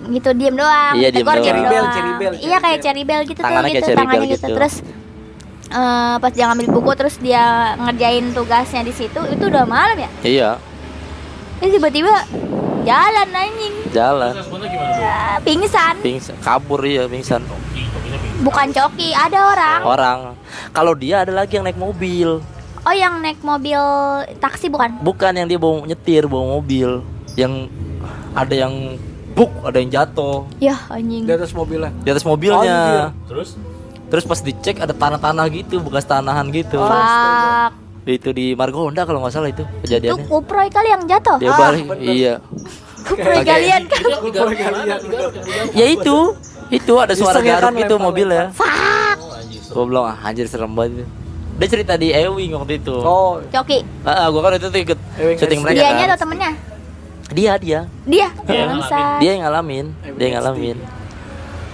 gitu diem doang Iya, diem doang. Cherry bell, cherry bell, iya kayak cherry bell gitu Tangannya tuh gitu tangannya gitu gitu. terus eh, pas dia ngambil buku terus dia ngerjain tugasnya di situ itu udah malam ya Iya, terus tiba-tiba jalan anjing jalan. Ya, pingsan Pingsan, kabur iya pingsan. Bukan coki ada orang Orang. Kalau dia ada lagi yang naik mobil. oh yang naik mobil taksi bukan Bukan yang dia bawa nyetir, bawa mobil. Yang ada yang buk, ada yang jatuh ya anjing di atas mobilnya di atas mobilnya. Terus Terus pas dicek ada tanah-tanah gitu, bekas tanahan gitu. Fuck. Itu di Margonda kalau nggak salah itu Itu kejadiannya. kuproy kali yang jatuh. Dia Ah, balik, bener. iya. Kuproy Oke. kalian kan. itu. Ya itu, itu ada suara garuk lempar-lempar. mobilnya. Fuck. Oh, anjir. Gua bilang ah, anjir serem banget itu. Dia cerita di Ewing waktu itu. oh Coki. Ah, ah, gua kan itu tuh ikut Ewing syuting mereka Dianya kan. atau temennya? Dia dia. Dia. Dia yang ngalamin, dia yang ngalamin.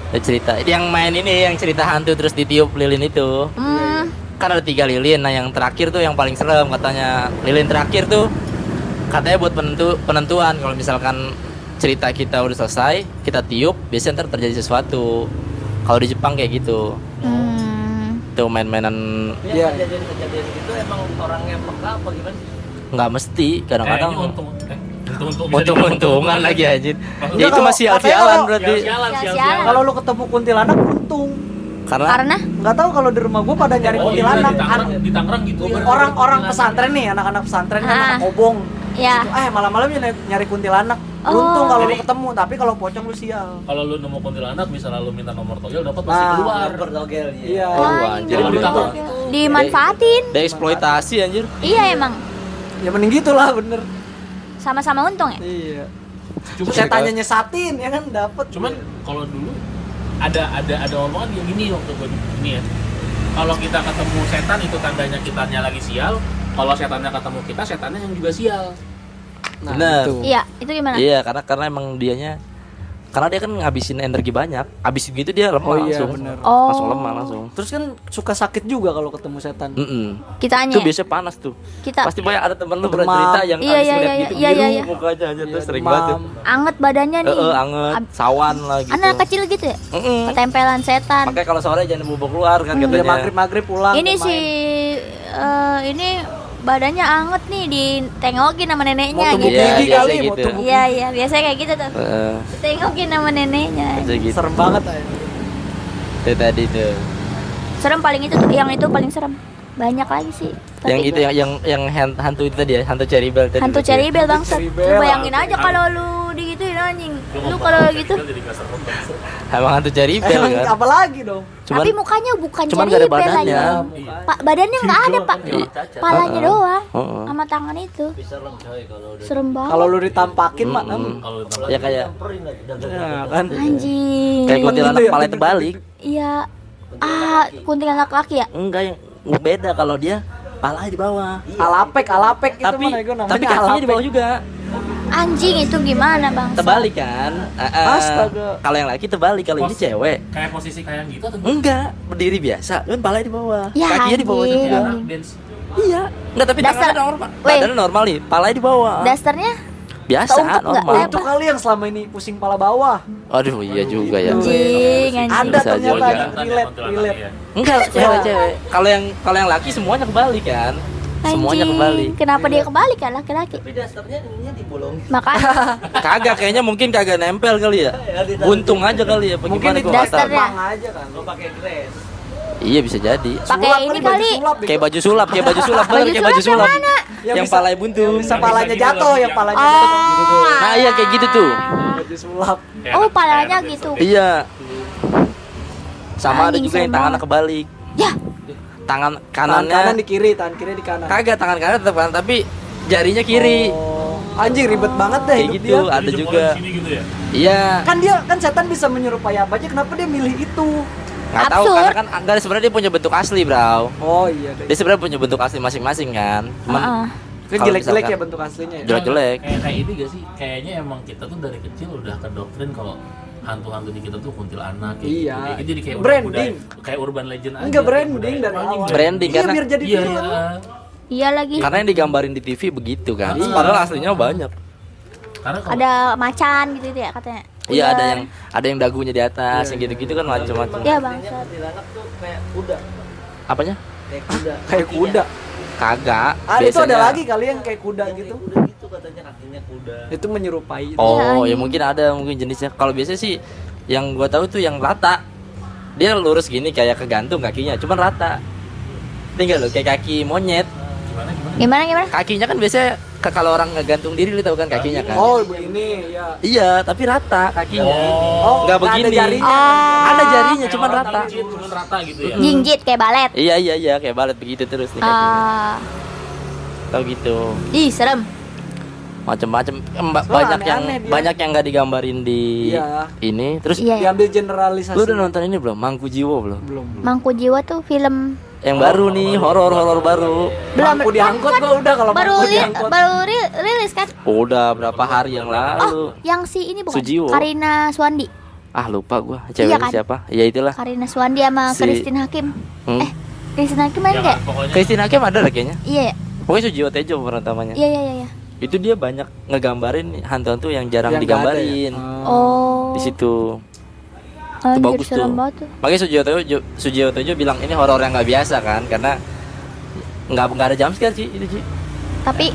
Dia cerita, yang main ini yang cerita hantu terus ditiup lilin itu. Hmm. Kan ada tiga lilin, nah yang terakhir tuh yang paling serem katanya. Lilin terakhir tuh katanya buat penentu penentuan kalau misalkan cerita kita udah selesai, kita tiup, biasanya ntar terjadi sesuatu. Kalau di Jepang kayak gitu. Hmm. Tuh main-mainan Iya. Yang kejadian-kejadian gitu emang orangnya peka apa gimana sih? nggak mesti kadang-kadang untung eh, untung-untung bisa untung-untungan dibilang lagi anjir. Maksudnya Ya itu masih sial-sialan berarti. Sial-sialan. Kalau lu ketemu kuntilanak untung. Karena Karena Nggak tahu kalau di rumah gua pada nyari Oh iya, kuntilanak. di Tangerang, An- di Tangerang gitu. Orang-orang pesantren nih, anak-anak pesantren kan Ah. anak kobong. ya. Eh malam-malam nyari, nyari kuntilanak. Oh. Untung kalau lu ketemu, tapi kalau pocong lu sial. Kalau lu nemu kuntilanak, misalnya lu minta nomor togel dapat pasti Nah, keluar. Bertogel Iya. Oh, Wah, anjir. Jadi ditangkap. dimanfaatin. dieksploitasi anjir. Iya emang. Ya mending gitulah bener. Sama-sama untung ya. Iya. Cuma Setannya nyesatin ya kan dapat. cuman kalau dulu ada ada ada omongan yang gini waktu gue ini ya kalau kita ketemu setan itu tandanya kitanya lagi sial kalau setannya ketemu kita setannya yang juga sial Nah, Bener. itu. Iya, itu gimana? Iya, karena karena emang dianya karena dia kan ngabisin energi banyak. Habis gitu dia lemah Oh iya, langsung. bener. Oh. Langsung lemah langsung. Terus kan suka sakit juga kalau ketemu setan. Mm-mm. Kitanya. Itu biasanya panas tuh. Kita Pasti banyak ada temen lu pernah cerita yang Iya, habis iya, iya, gitu iya, iya, iya. mukanya aja tuh Iya, sering demam. banget tuh. anget badannya nih. eh, anget, Ab- sawan lah gitu. Anak kecil gitu ya? Mm-mm. Ketempelan setan. Makanya kalau sore jangan bubuk keluar kan Dia katanya. maghrib-maghrib pulang. Ini si eh, ini badannya anget nih ditengokin sama neneknya Mau gitu. Iya, gigi biasa kali, mau gitu. tubuh Iya iya biasanya kayak gitu tuh. Heeh, Ditengokin sama neneknya. gitu. serem banget aja. Itu tadi tuh. Serem paling itu tuh, yang itu paling serem. Banyak lagi sih. Tapi Yang itu yang yang yang hand- hantu itu tadi ya, hantu cherry bell tadi. hantu berarti ya. cherry bell bangsat. Cherry Lu bayangin aja kalau lu digituin anjing. Lu kalau gitu. Emang hantu cherry bell Emang kan. apa lagi dong? Cuman Tapi mukanya bukan cuman ada bell lagi. badannya. Pak badannya nggak ada pak. Iya. Palanya doang. Sama tangan itu. Serem banget. Kalau lu ditampakin mah em, kalau ya kayak nyamperin lagi dagang. ya kan. Anjing. kayak kuntilanak gitu ya, kepala bener-bener. terbalik. Iya. Ah, kuntilanak laki ya? Enggak yang beda kalau dia palanya di bawah. Alapek, alapek itu tapi mah gue namanya tapi kakinya di alapek. bawah juga. Anjing itu gimana bang? Terbalik kan? Ah. Astaga. Kalau yang laki terbalik, kalau ini cewek. kayak posisi kayak gitu atau Enggak, berdiri biasa, kan palanya di bawah. Ya, Kakinya di bawah juga. Iya. Enggak, tapi Dasar- tangannya normal. Weh. Badannya normal nih, palanya di bawah. Dasarnya Biasa, normal. Itu kali yang selama ini pusing pala bawah. Aduh, iya juga ya. anjing, anjing. Ada ternyata juga. relate, relate. ya. Enggak, cewek-cewek. Kalau yang kalau yang laki semuanya kebalik kan? Semuanya kebalik. Kenapa dia kebalik kan laki-laki? Tapi dasarnya ininya dibolongin. Makanya Kagak, kayaknya mungkin kagak nempel kali ya. Buntung aja kali ya, Mungkin itu dasarnya. aja kan. Lo pakai dress. Iya bisa jadi. pakai Sulap ini baju kali. Kayak baju sulap, kayak baju sulap, bener Baju kayak baju sulap yang mana? Yang Yang palanya buntung. Bisa palanya jatuh, yang yang- palanya Oh. jatuh. Nah, iya kayak gitu tuh. Baju sulap. Oh, palanya gitu. Iya. Sama ada juga yang tangannya kebalik. Ya, Tangan Tangan kanannya kanan di kiri, tangan kiri di kanan. kagak tangan kanan tetap kanan tapi jarinya kiri. Oh, anjing ribet banget deh Kayak hidup gitu, dia. ada juga. sini gitu ya Iya. Kan dia kan setan bisa menyerupai apa aja, kenapa dia milih itu? Nggak tahu karena kan enggak sebenarnya dia punya bentuk asli, Bro. Oh iya, deh. Dia sebenarnya punya bentuk asli masing-masing kan. Cuman Heeh. Kan kalau jelek-jelek ya bentuk aslinya ya. Jelek-jelek. kayak kayak ini gak sih kayaknya emang kita tuh dari kecil udah kedoktrin kalau hantu-hantu di kita tuh kuntilanak kayak Iya. gitu. Kayak gitu jadi kayak Branding. udah- kayak urban legend aja Enggak branding dari awal. Branding Iya, karena- biar jadi iya viral. iya Iya lagi. karena yang digambarin di TV begitu kan. Iya. Padahal aslinya banyak. karena kalau Ada macan gitu ya katanya. Iya ada Ular. yang ada yang dagunya di atas, Iya, yang gitu-gitu kan macam-macam. Ya bangsat. kuntilanak tuh kayak kuda. Apanya? Kayak kuda. Kayak kuda. Kagak. Ah, itu ada lagi kali yang kayak kuda Yang gitu. kayak kuda gitu katanya kakinya kuda. Itu menyerupai. Oh, Iya, ya anjing. mungkin ada mungkin jenisnya. Kalau biasanya sih yang gua tahu tuh yang rata. Dia lurus gini kayak kegantung kakinya, cuman rata. Tinggal lo kayak kaki monyet. gimana gimana Gimana gimana? Kakinya kan biasanya kalau orang ngegantung diri lu tahu kan kakinya kan. Oh, begini ya. Iya, tapi rata kakinya. Oh, Nggak nggak ada begini. jarinya. Oh. Ada jarinya cuman orang rata. cuman rata gitu ya Jinjit kayak balet. Iya iya iya kayak balet begitu terus nih kakinya. Ah, Tahu gitu. ih serem. Macam-macam banyak yang aneh-aneh dia. banyak yang nggak digambarin di Iya. ini. Terus Iya. ya. Diambil generalisasi. lu udah nonton ini belum? Mangku Jiwo belum? Belum. belum. Mangku Jiwa tuh film Yang baru nih, horor-horor baru. belum Mangku diangkut kan gua udah kalau baru diangkut. baru ri- rilis kan? Udah berapa hari yang lalu. Oh, yang si ini bukan? Sujiwo. Karina Swandi. Ah lupa gua cewek Iya kan? siapa? Ya itulah. Karina Swandi sama Si- Christine Hakim. Hmm. Eh, Christine Hakim main Ya, enggak? pokoknya Christine Hakim ada lah kayaknya. Iya, ya? Pokoknya Sujiwo Tejo pemeran utamanya. iya, iya, iya, iya. Itu dia banyak ngegambarin hantu-hantu yang jarang Yang ya? digambarin Oh. Oh. di situ. Anjir, bagus tuh. tuh. Makanya Sujiwo Tejo, Sujiwo Tejo bilang ini horor yang nggak biasa kan karena nggak nggak ada jumpscare sih itu sih. Tapi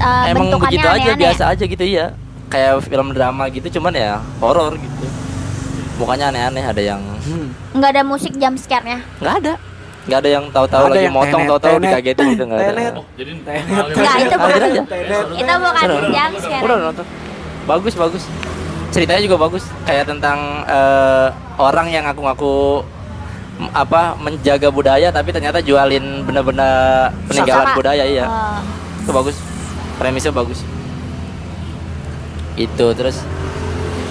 uh, Emang bentukannya begitu aja aneh-aneh. biasa aja gitu iya. Kayak film drama gitu cuman ya horor gitu. Mukanya aneh-aneh ada yang Hmm. Nggak ada musik jump scare-nya. nggak ada. Nggak ada yang tahu-tahu lagi yang motong tahu-tahu dikagetin gitu nggak ada. tenet. Oh, jadi Enggak, itu bukan. Aja. Itu bukan Udah. jump scare. Udah nonton. Bagus bagus. Ceritanya juga bagus. Kayak tentang eh, orang yang ngaku-ngaku apa menjaga budaya tapi ternyata jualin benda-benda peninggalan Sama. budaya iya. Oh. Itu bagus. Premisnya bagus. Itu terus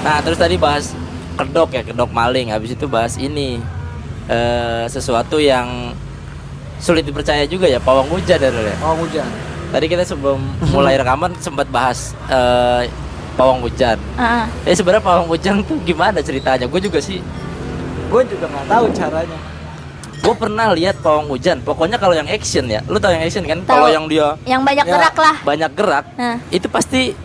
Nah, terus tadi bahas kedok ya, kedok maling. Habis itu bahas ini eh sesuatu yang sulit dipercaya juga ya, pawang hujan ya. Ya? Oh hujan. Tadi kita sebelum mulai rekaman sempat bahas eh, pawang hujan. Ah, Eh sebenarnya pawang hujan tuh gimana ceritanya? Gue juga sih, Gue juga nggak tahu caranya. gue pernah lihat pawang hujan. Pokoknya kalau yang action ya, lu tau yang action kan? Kalau yang dia yang banyak Ya. gerak lah. banyak gerak, Nah. itu pasti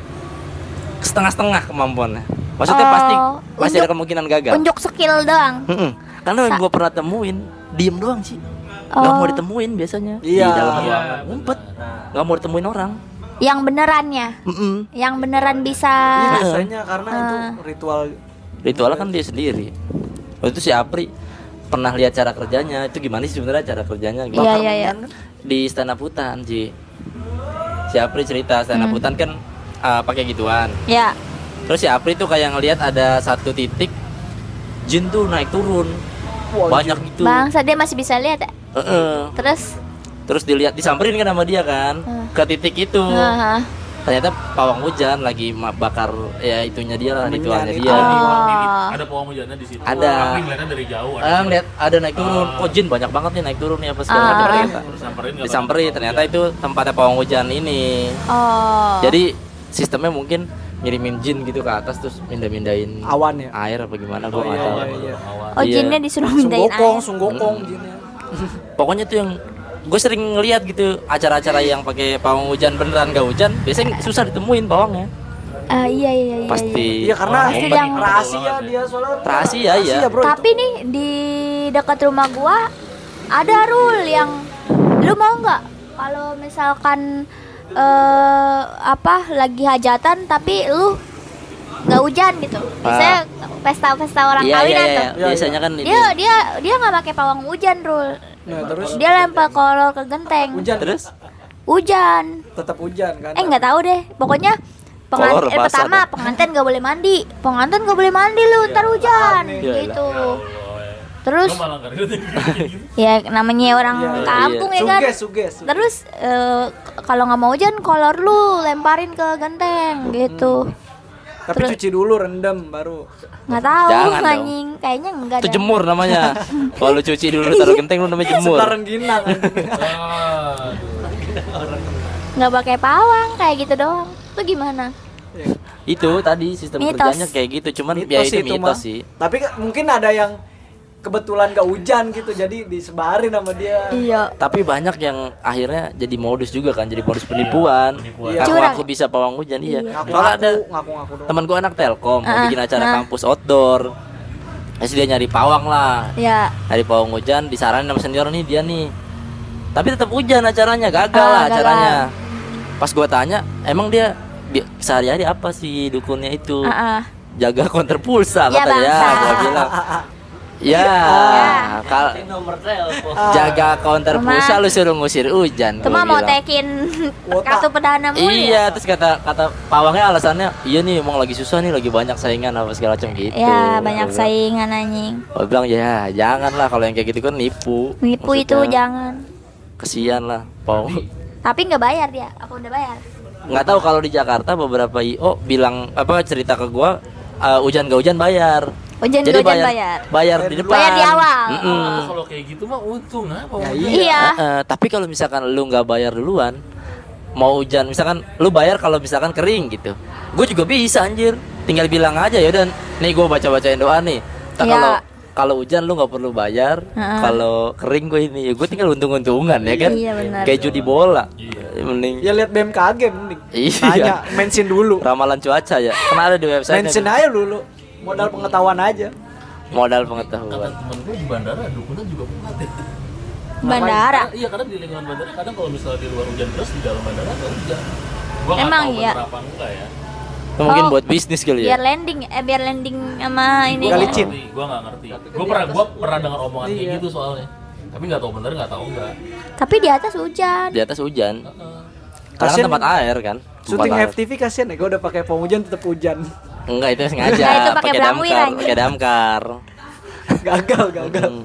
setengah-setengah kemampuannya. Maksudnya Oh, pasti masih ada kemungkinan gagal. Unjuk skill doang. Mm-mm. Karena yang gue pernah temuin, diem doang sih. Gak mau Oh. ditemuin biasanya. Iya. Di dalam Iya, ruangan ngumpet. Gak mau ditemuin orang. Yang benerannya. Mm-mm. Yang beneran bisa. Iya biasanya karena itu Ah. ritual Ritualnya kan dia sendiri. Waktu itu si Apri pernah lihat cara kerjanya. Itu gimana sih sebenarnya cara kerjanya? Iya, Bakar iya, iya. minyak kan? Di stand up hutan, Ji. Si Apri cerita stand up Hmm. hutan kan uh, pakai gituan. Ya. Terus si Apri tuh kayak ngelihat ada satu titik jin tuh naik turun. Wah, Banyak gitu. Bangsa dia masih bisa lihat ya. Heeh. Terus Terus dilihat disamperin kan sama dia kan Hmm. ke titik itu. Aha. Ternyata pawang hujan lagi bakar ya itunya dia lah, ritualnya itu. dia. Oh. Ada pawang hujannya di situ. Ada. Tapi ngeliatnya dari jauh. Ah, ngeliat ada naik turun. Kok jin banyak banget nih naik turun nih apa segala macam nggak Disamperin bakal ternyata itu tempatnya pawang hujan ini. Oh. Jadi sistemnya mungkin ngirimin jin gitu ke atas terus mindah-mindahin awan ya. air apa gimana gua Oh, nggak iya, tahu. iya, iya. Oh, Iya. jinnya disuruh mindahin Sunggokong, air. sunggokong Hmm. jinnya. Pokoknya tuh yang gue sering ngeliat gitu acara-acara yang pakai pawang hujan beneran gak hujan biasanya susah ditemuin pawangnya Ah, iya iya iya. pasti Iya karena Pasti ngumpet. yang- rahasia dia soalnya. Rahasia, iya. bro. itu. Tapi nih di dekat rumah gua ada rule yang lu mau nggak kalau misalkan eh apa lagi hajatan tapi lu nggak hujan gitu. Biasanya pesta-pesta orang Ah. iya iya kawinan iya tuh. Iya, biasanya kan itu Dia dia dia nggak pakai pawang hujan rule. Nah, terus Dia lempar kolor ke genteng. hujan terus Hujan. tetap hujan kan. Eh nggak tahu deh. Pokoknya pengantin eh, pertama pengantin nggak boleh mandi. Pengantin nggak boleh mandi lu ntar hujan gitu. Terus ya namanya orang Iya, iya. kampung ya kan. Suges, suges. suges. Terus eh, kalau nggak mau hujan kolor lu lemparin ke genteng gitu. Tapi terus- cuci dulu rendam baru. Nggak tahu Jangan anjing kayaknya enggak itu deh. jemur namanya kalau lu cuci dulu taruh genteng lu namanya jemur Setelah rengginang. Aduh. Nggak pakai pawang kayak gitu doang. Itu gimana? itu tadi sistem Mitos. kerjanya kayak gitu cuman ya itu itu mitos mah. sih Tapi kan mungkin ada yang kebetulan gak hujan gitu jadi disebarin sama dia. Iya. tapi banyak yang akhirnya jadi modus juga kan jadi modus penipuan penipuan. Iya. aku bisa pawang hujan iya Iya. soalnya ada Ngaku-ngaku, ngaku-ngaku doang. teman gua anak telkom mau Ah, bikin acara ah. kampus outdoor Terus dia nyari pawang lah Ya. Nyari pawang hujan disaranin sama senior nih dia nih Tapi tetap hujan acaranya gagal Ah, lah gagal. acaranya Pas gua tanya emang dia, sehari-hari apa sih dukunnya itu Ah, ah. Jaga konter pulsa Ya, katanya bangsa. Gua bilang Ya, Ya. kal- nomor telepon. jaga counter Cuma- pulsa lu suruh ngusir hujan Itu mah mau tekin kartu perdana mulu ya? Iya, terus kata kata pawangnya alasannya, iya nih emang lagi susah nih, lagi banyak saingan apa segala macam gitu. Ya, banyak bilang- saingan anjing. Gua bilang ya jangan lah kalau yang kayak gitu kan nipu. Nipu itu Maksudnya, jangan. Kesian lah, pawang. Tapi nggak bayar dia. Apa udah bayar? Nggak tahu kalau di Jakarta beberapa IO bilang apa cerita ke gua uh, hujan gak hujan bayar. Hujan Jadi nggak hujan bayar. Bayar di depan. Bayar di awal. Mm-mm. Oh, kalau kayak gitu mah untung ah pawang Ya, hujan. Iya. Heeh, tapi kalau misalkan lu nggak bayar duluan, mau hujan misalkan lu bayar kalau misalkan kering gitu. Gue juga bisa anjir. Tinggal bilang aja ya dan nih gue baca bacain doa nih. Tak Iya. kalau kalau hujan lu nggak perlu bayar. Heeh. Kalau kering gue ini, ya gue tinggal untung-untungan ya kan. Iya, benar. Kayak judi bola. Mending Ya lihat BMKG mending. Iya. Tanya, mention dulu. ramalan cuaca ya. Kan ada di website. Mention aja dulu. Modal pengetahuan aja. Modal Kata pengetahuan. temen gue di bandara dukunan juga muat ya. Bandara. Karena- Iya karena di lingkungan bandara kadang kalau misalnya di luar hujan deras di dalam bandara nggak hujan. Gua Emang tahu iya? apa enggak ya. Itu mungkin Oh. buat bisnis kali Biar ya. landing eh biar landing sama ini. Gua nggak licin. ngerti, Gua nggak ngerti. Gua pernah gua pernah dengar omongan kayak Iya. gitu soalnya. Tapi nggak tahu bener nggak tahu enggak. Tapi di atas hujan. Di atas hujan. Heeh. Karena kan Kasian tempat air kan. Tempat Syuting air. FTV kasihan ya, gue udah pakai pom hujan tetap hujan. Enggak itu sengaja. Enggak, itu pakai damkar, pakai damkar. gagal, gagal. Hmm.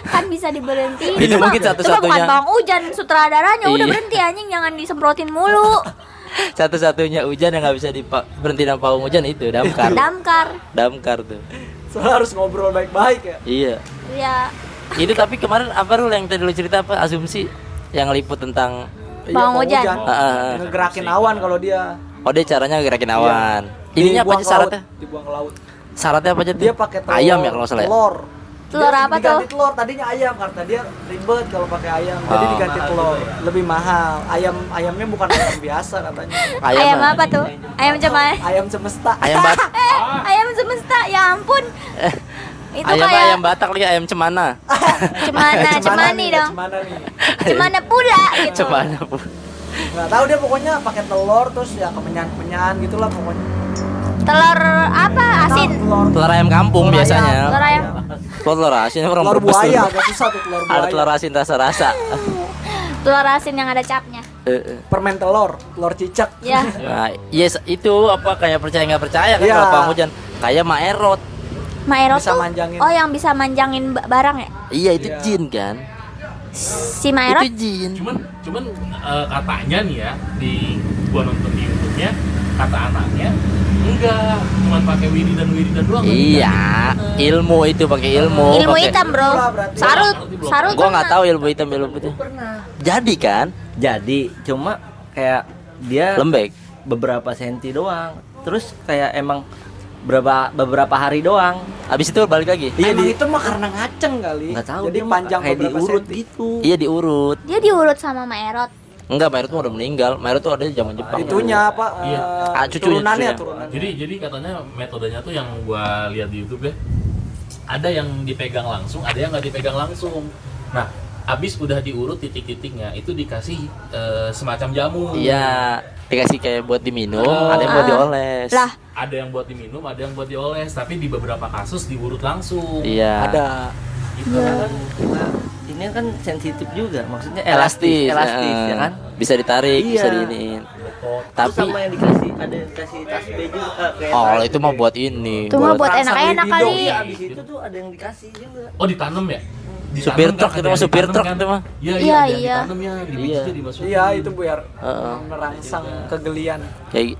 kan bisa diberhentiin. Itu Cuma- mungkin satu-satunya. bang hujan sutradaranya udah Iya. berhenti anjing jangan disemprotin mulu. Satu-satunya hujan yang nggak bisa di berhenti pawang hujan itu damkar. Damkar. damkar tuh. Soalnya harus ngobrol baik-baik ya. Iya. Ya. Itu tapi kemarin apa lu yang tadi lu cerita apa asumsi yang liput tentang Iya, Bawang pom hujan. Ah, ah, ah. Ngegerakin awan kalau dia. Oh dia caranya gerakin awan. Iya. Ininya apa aja laut, syaratnya? Dibuang ke laut. Syaratnya apa aja tuh? Dia pakai telur. ayam ya kalau salah ya? Telur. Telur apa diganti tuh? telur tadinya ayam karena dia ribet kalau pakai ayam. Jadi Oh. diganti Mahal telur. juga ya. Lebih mahal. Ayam ayamnya bukan ayam biasa katanya. Ayam, apa tuh? Ayam cemai. Ayam semesta. Ayam bat Eh, ayam semesta. Ya ampun. Itu ayam kayak ayam Batak lagi ayam cemana. cemana, cemani nih, dong. Cemana nih. Cemana pula gitu. cemana pun. Nggak tahu dia pokoknya pakai telur terus ya kemenyan-kemenyan gitulah pokoknya. Telur apa? Asin. Telur, Telur ayam kampung Telur ayam. biasanya. Telur ayam. Telur asin orang telur buaya agak susah tuh telur buaya. Ada telur asin rasa-rasa. Telur asin yang ada capnya. Eh, eh. Permen telur, telur cicak. Ya. Nah, yes itu apa kayak percaya nggak percaya kan Iya. kalau pawang hujan kayak Maerot. Maerot Bisa tuh. manjangin. Oh, yang bisa manjangin ba- barang ya? Iya itu Iya. jin kan. Si Maerot Itu jin. Cuman cuman eh, katanya nih ya di gua nonton di YouTube-nya kata anaknya enggak cuman pakai wiridan wiridan doang nggak Iya, diganti. ilmu itu pakai ilmu. ilmu pakai- hitam, Bro. Sarut, sarut. Gua nggak tahu ilmu hitam ilmu putih. Jadi kan Jadi cuma kayak dia lembek. beberapa senti doang. Terus kayak emang berapa beberapa hari doang. Habis itu balik lagi. Iya di itu mah karena ngaceng kali. Nggak tahu Jadi dia mah panjang kayak beberapa diurut senti. gitu. Iya diurut. Dia diurut sama Maerot. Enggak, Maerot tuh udah meninggal. Maerot tuh ada di zaman Jepang. Itunya apa? Iya. Ah, cucunya, turunannya, cucunya. turunannya. Jadi jadi katanya metodenya tuh yang gua lihat di YouTube ya. Ada yang dipegang langsung, ada yang nggak dipegang langsung. Nah, abis udah diurut titik-titiknya itu dikasih eh, semacam jamu. Iya, dikasih kayak buat diminum, Oh. ada yang buat Ah. dioles. Lah, Ada yang buat diminum, ada yang buat dioles, tapi di beberapa kasus diurut langsung. Iya. Ada. Gitu. Karena kan kita ini kan sensitif juga, maksudnya Elastis, elastis eh, ya kan. Bisa ditarik, Iya. bisa diinin. Betot. Terus Tapi sama yang dikasih ada yang dikasih tasbih juga kayak oh, tas itu mah buat ini. itu mah buat enak-enak kali. Iya, abis itu tuh ada yang dikasih juga. Oh, ditanam ya? Ditanam Supir kan, truk ada itu mah, supir truk kan? itu mah. Iya, Iya, iya, iya. ya, Iya. Iya itu biar Heeh. merangsang kegelian Kayak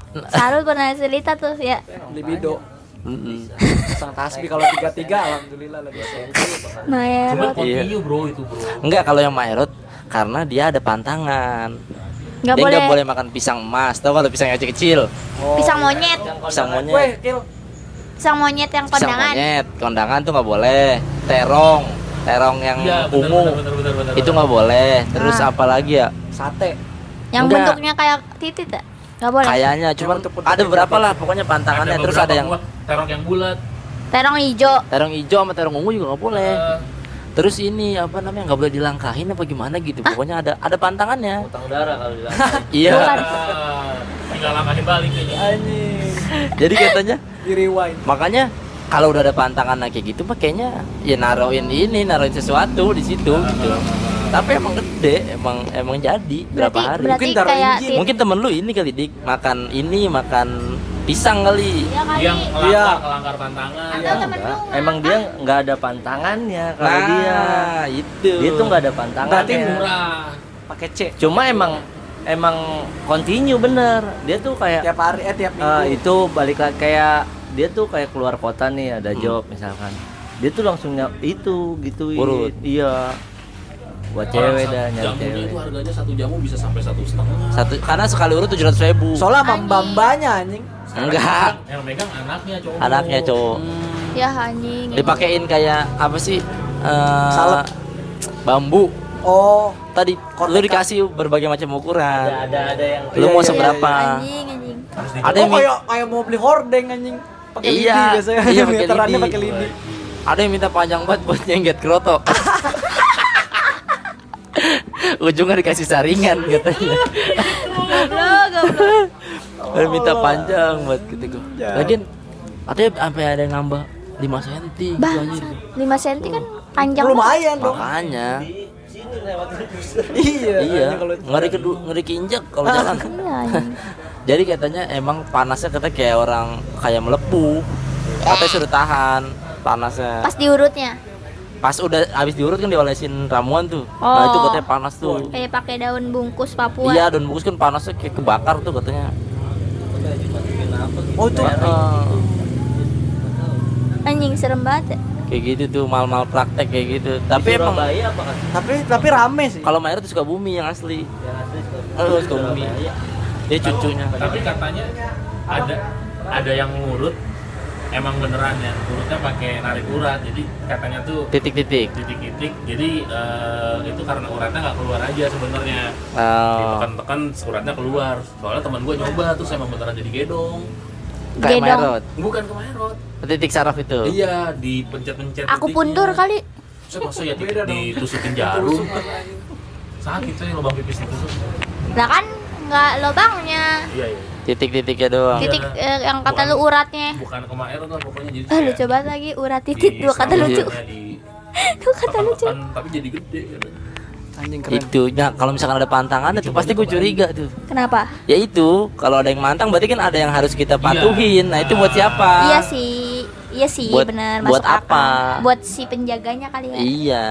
pernah cerita tuh ya. libido. Mm-mm. Sang tasbih kalau tiga tiga alhamdulillah lebih sensi. Cuman Maerot. continue bro itu bro. Enggak kalau yang Maerot karena dia ada pantangan. Nggak dia boleh. nggak boleh makan pisang emas. Tahu kalau pisang yang kecil? Pisang monyet. Pisang Weh, monyet. Kil. Pisang monyet yang Pisang kondangan. monyet, kondangan tuh nggak boleh. Terong, terong yang Iya, benar, ungu benar, benar, benar, itu nggak boleh. Terus Ah. apa lagi ya? Sate. Yang Enggak. bentuknya kayak titit ya? Nggak boleh. Kayaknya cuman bentuk-bentuk ada berapa lah pokoknya pantangannya terus ada yang buah terong yang bulat. Terong hijau. terong hijau sama terong ungu juga nggak boleh. Eh, Terus ini apa namanya nggak boleh dilangkahin apa gimana gitu. Pokoknya ada ada pantangannya. Utang darah kalau bilang. Iya. Ah, tinggal langkahin balik. Anjing. Jadi katanya Di rewind. makanya kalau udah ada pantangan kayak gitu mah kayaknya ya naruhin ini naruhin sesuatu di situ gitu. Tapi emang gede, emang emang jadi berapa Berarti hari. berarti Mungkin taruh kayak tit- Mungkin temen lu ini kali dik makan ini makan pisang kali. Iya kali. Yang Iya. ngelangkar ngelangkar pantangan. Enggak. Emang dia nggak ada pantangannya kalau dia. Nah, itu. Dia tuh nggak ada pantangannya. Berarti murah. Pakai C. Cuma emang emang continue bener. Dia tuh kayak Tiap hari eh tiap eh, minggu. itu balik lagi kayak dia tuh kayak keluar kota nih ada Hmm. job misalkan. Dia tuh langsung nyap itu. Urut. Iya. Buat cewek dah nyari jamunya cewek. itu harganya satu jamu bisa sampai satu setengah. Satu karena sekali urut tujuh ratus ribu. Soalnya sama Anjing. anjing. Enggak. Yang megang anaknya cowok. Anaknya cowok. Ya anjing. Dipakein kayak apa sih? Eh, Salep. Bambu. Oh, Tadi Kortekan. lu dikasih berbagai macam Ada ukuran. ada ada yang Lu Iya, mau iya, seberapa? Anjing anjing. Harus Ada oh yang mi- kayak kayak mau beli hordeng anjing. Pakai Iya, lidi biasanya. iya, pakai lidi. pakai lidi. Ada yang minta panjang banget buat nyengget kerotok. Ujungnya dikasih saringan katanya. Goblok, goblok. Ada minta panjang buat gitu gua. Ya. Lagian katanya sampai ada yang nambah 5 cm gitu. Bangsa. 5 cm kan panjang. Lumayan dong. Makanya. Iya. Iya, ngeri ke ngeri keinjak kalau jalan. Jadi katanya emang panasnya katanya kayak orang kayak melepuh. Katanya suruh tahan panasnya. Pas diurutnya Pas udah habis diurut kan diolesin ramuan tuh. Nah, Oh. itu katanya panas tuh. kayak pakai daun bungkus Papua. Iya, daun bungkus kan panasnya kayak kebakar tuh katanya. Oh itu Heeh. Anjing serem banget. ya. kayak gitu tuh mal-mal praktek kayak gitu. Tapi emang kan? tapi tapi rame sih. kalau Mayer tuh suka bumi yang asli. Yang asli Oh, suka bumi. Dia cucunya. tapi katanya ada ada yang ngurut emang beneran ya ngurutnya pakai narik urat jadi katanya tuh Titik-titik. titik-titik jadi eh, itu karena uratnya nggak keluar aja sebenarnya Oh, ditekan-tekan uratnya keluar soalnya teman gue nyoba terus emang beneran jadi gedong kayak Gedong. Mayrot. bukan ke Mayrot Titik saraf itu. iya dipencet-pencet Aku puntur kali. saya masa ya dong. ditusukin jarum sakit saya lubang pipis ditusuk Lah kan nggak lobangnya. iya iya Titik-titiknya doang. Titik Iya. eh, yang kata lu uratnya. bukan ke Mayrot lah pokoknya jadi Ah, lu coba lagi urat titik dua kata lucu. Dua kata lucu. tapi jadi gede. Anjing keren. Itu, nah kalau misalkan ada pantangan tuh pasti gue curiga tuh. Kenapa? Ya itu, kalau ada yang mantang berarti kan ada yang harus kita patuhin. Nah itu buat siapa? Iya sih. Iya sih, Buat- benar buat masuk apa? akal. Buat si penjaganya kali ya. Iya.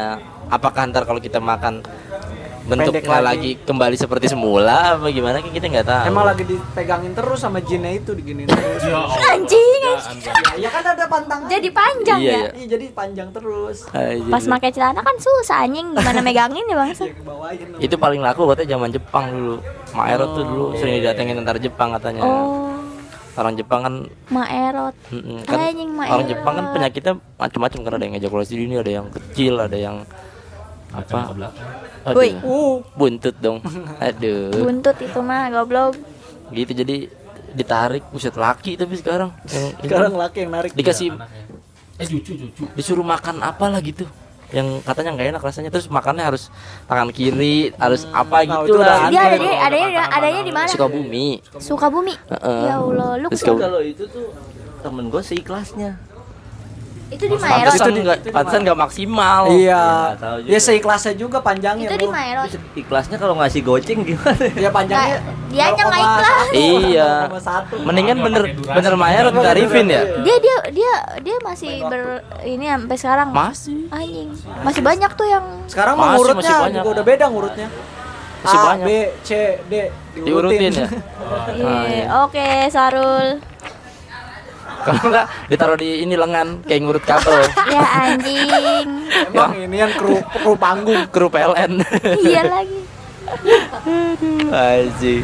Apakah ntar kalau kita makan bentuknya lagi. lagi. kembali seperti semula apa gimana kan kita nggak tahu. Emang lagi dipegangin terus sama jinnya itu diginiin terus. Ya Anjing, kerjaan banget. ya kan ada pantangan. Jadi panjang Iya, ya. iya. Iya, jadi panjang terus. Aja. Pas pakai celana kan susah anjing gimana megangin ya bangsa. Ya kebawain. itu paling laku katanya zaman Jepang dulu. Maerot tuh dulu sering didatengin tentara Jepang katanya. Oh, Orang Jepang kan Maerot. kan Anjing, Maerot. orang Jepang kan penyakitnya macam-macam kan ada yang ejakulasi dini, ada yang kecil, ada yang apa? Aduh, Woi. Uh, buntut dong. Aduh. Buntut itu mah goblok. Gitu jadi ditarik buset laki tapi sekarang yang ini sekarang laki yang narik. dikasih Anaknya. Eh cucu cucu. disuruh makan apa lah gitu yang katanya nggak enak rasanya terus makannya harus tangan kiri harus apa Nah, gitu lah Dia ada adanya pantangan adanya di mana? Sukabumi Sukabumi. Heeh. Ya Allah, lu Kalau itu tuh temen gue seikhlasnya. Itu di Maerot. pantesan nggak pantesan nggak maksimal Iya. tahu juga. Ya seikhlasnya juga panjangnya. Itu di bro. Maerot. Ikhlasnya kalau ngasih goceng gimana? Ya panjangnya. Nggak, dianya nggak ikhlas. Iya. 0,1. mendingan bener durasi. bener Mayer tarifin ya Dia dia dia dia masih ber ini sampai sekarang. masih Anjing. Masih banyak tuh yang Sekarang mau ngurutnya masih banyak. juga udah beda ngurutnya. Masih A, banyak. B, C, D diurutin ya Iya, oke, Sarul. Kalau nggak ditaruh di ini lengan kayak ngurut kabel Ya anjing. Emang ini yang kru kru panggung. kru PLN iya lagi. Aji.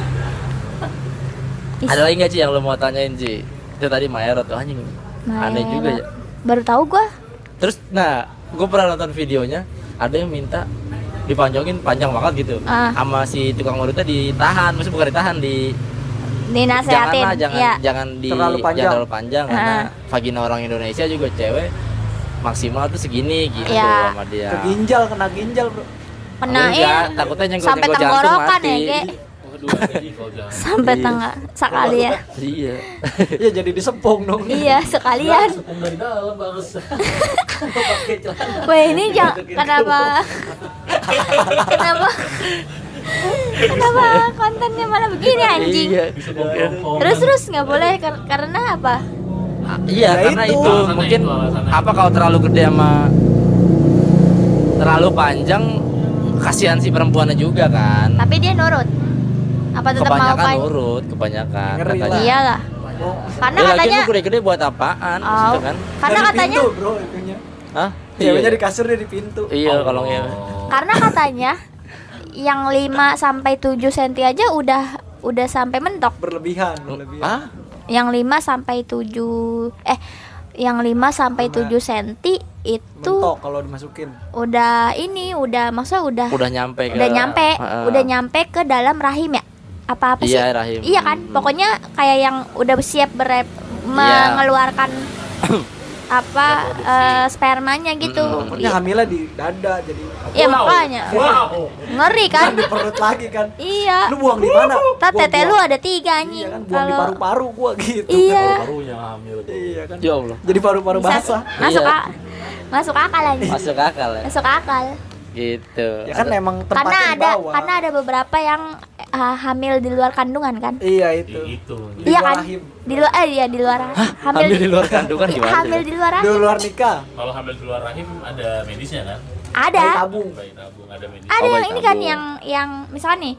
Ih. Ada lagi nggak sih yang lo mau tanyain sih? Itu tadi Mayer tuh anjing. Aneh Maerot. juga ya. Baru tahu gua. Terus, nah, gue pernah nonton videonya. Ada yang minta dipanjangin panjang banget gitu. Ah. Sama si tukang urutnya ditahan, maksudnya bukan ditahan di Dinasehatin. lah, jangan ya. jangan di Terlalu panjang. jangan terlalu panjang karena vagina orang Indonesia juga cewek maksimal tuh segini gitu Iya. sama dia. Ke ginjal kena ginjal, Bro. Kenain Enggak, takutnya nyenggol sampai tenggorokan mati. ya, Ge. Sampai Iya. tengah sekali ya. Iya. Iya jadi disepung dong. Iya, sekalian. Dari dalam. Weh, ini jangan kenapa? kenapa? Kenapa kontennya malah begini anjing? Iya. Terus terus nggak boleh kar- karena apa? Ah, Iya, Ya karena itu. itu, mungkin itu, apa kalau terlalu gede sama terlalu panjang kasihan si perempuannya juga kan. Tapi dia nurut. Apa tetap mau kebanyakan pan? nurut, kebanyakan Ngeri katanya. lah. Iyalah. Karena Ya, katanya gede-gede buat apaan? Oh. Gitu kan? karena Dari katanya pintu, Bro, itunya. Hah? Ceweknya Iya. di kasur dia di pintu. Iya, kalau ya. karena katanya yang 5 sampai 7 cm aja udah udah sampai mentok. Berlebihan, berlebihan. Ah? Yang 5 sampai 7 eh yang 5 sampai 7 cm itu Mentok kalau dimasukin. udah ini udah maksudnya udah Udah nyampe ke udah nyampe Heeh. udah nyampe ke dalam rahim ya apa apa sih Iya, rahim. iya kan Hmm. pokoknya kayak yang udah siap berep mengeluarkan apa eh, spermanya gitu. Pokoknya hamilnya di dada jadi Iya makanya Wow. ngeri kan? di perut lagi kan. Iya. Lu buang di mana? Gua tete lu ada tiga anjing. Iya kan buang di paru-paru gua gitu. Iya. Parunya hamil. Iya kan. Ya Allah. Jadi paru-paru basah. masuk Iya. masuk akal anjing. Masuk akal ya. Masuk akal. Gitu. Ya kan emang tempatnya Karena di ada bawah. karena ada beberapa yang eh, hamil di luar kandungan kan? Iya I- itu. Itu. Di iya luar kan? rahim. Di luar eh iya di luar Hamil di luar kandungan gimana? hamil di luar Di rahim. luar nikah. Kalau hamil di luar rahim ada medisnya kan? Ada. Bayi tabung. Bayi tabung ada medis. Ada Oh, yang ini kan yang yang misalkan nih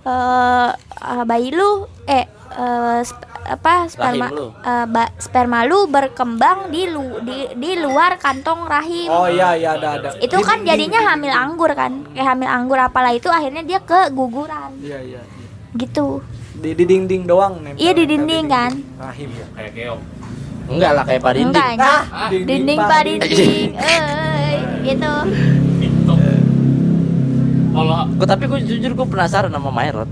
eh eh, bayi lu eh eh, sp- apa sperma lu. eh, ba- sperma lu berkembang di lu di, di luar kantong rahim. Oh iya iya ada ada. itu Di kan jadinya di hamil anggur kan kayak hamil anggur apalah itu akhirnya dia keguguran Iya iya. gitu Di, di dinding doang nempel. Iya, di dinding kan. Rahim ya. Kayak keong. Enggak lah kayak Dinding. enggak anjing. Ah, dinding dinding eh gitu Itu. Kalau tapi gue jujur gue penasaran sama Mayrot.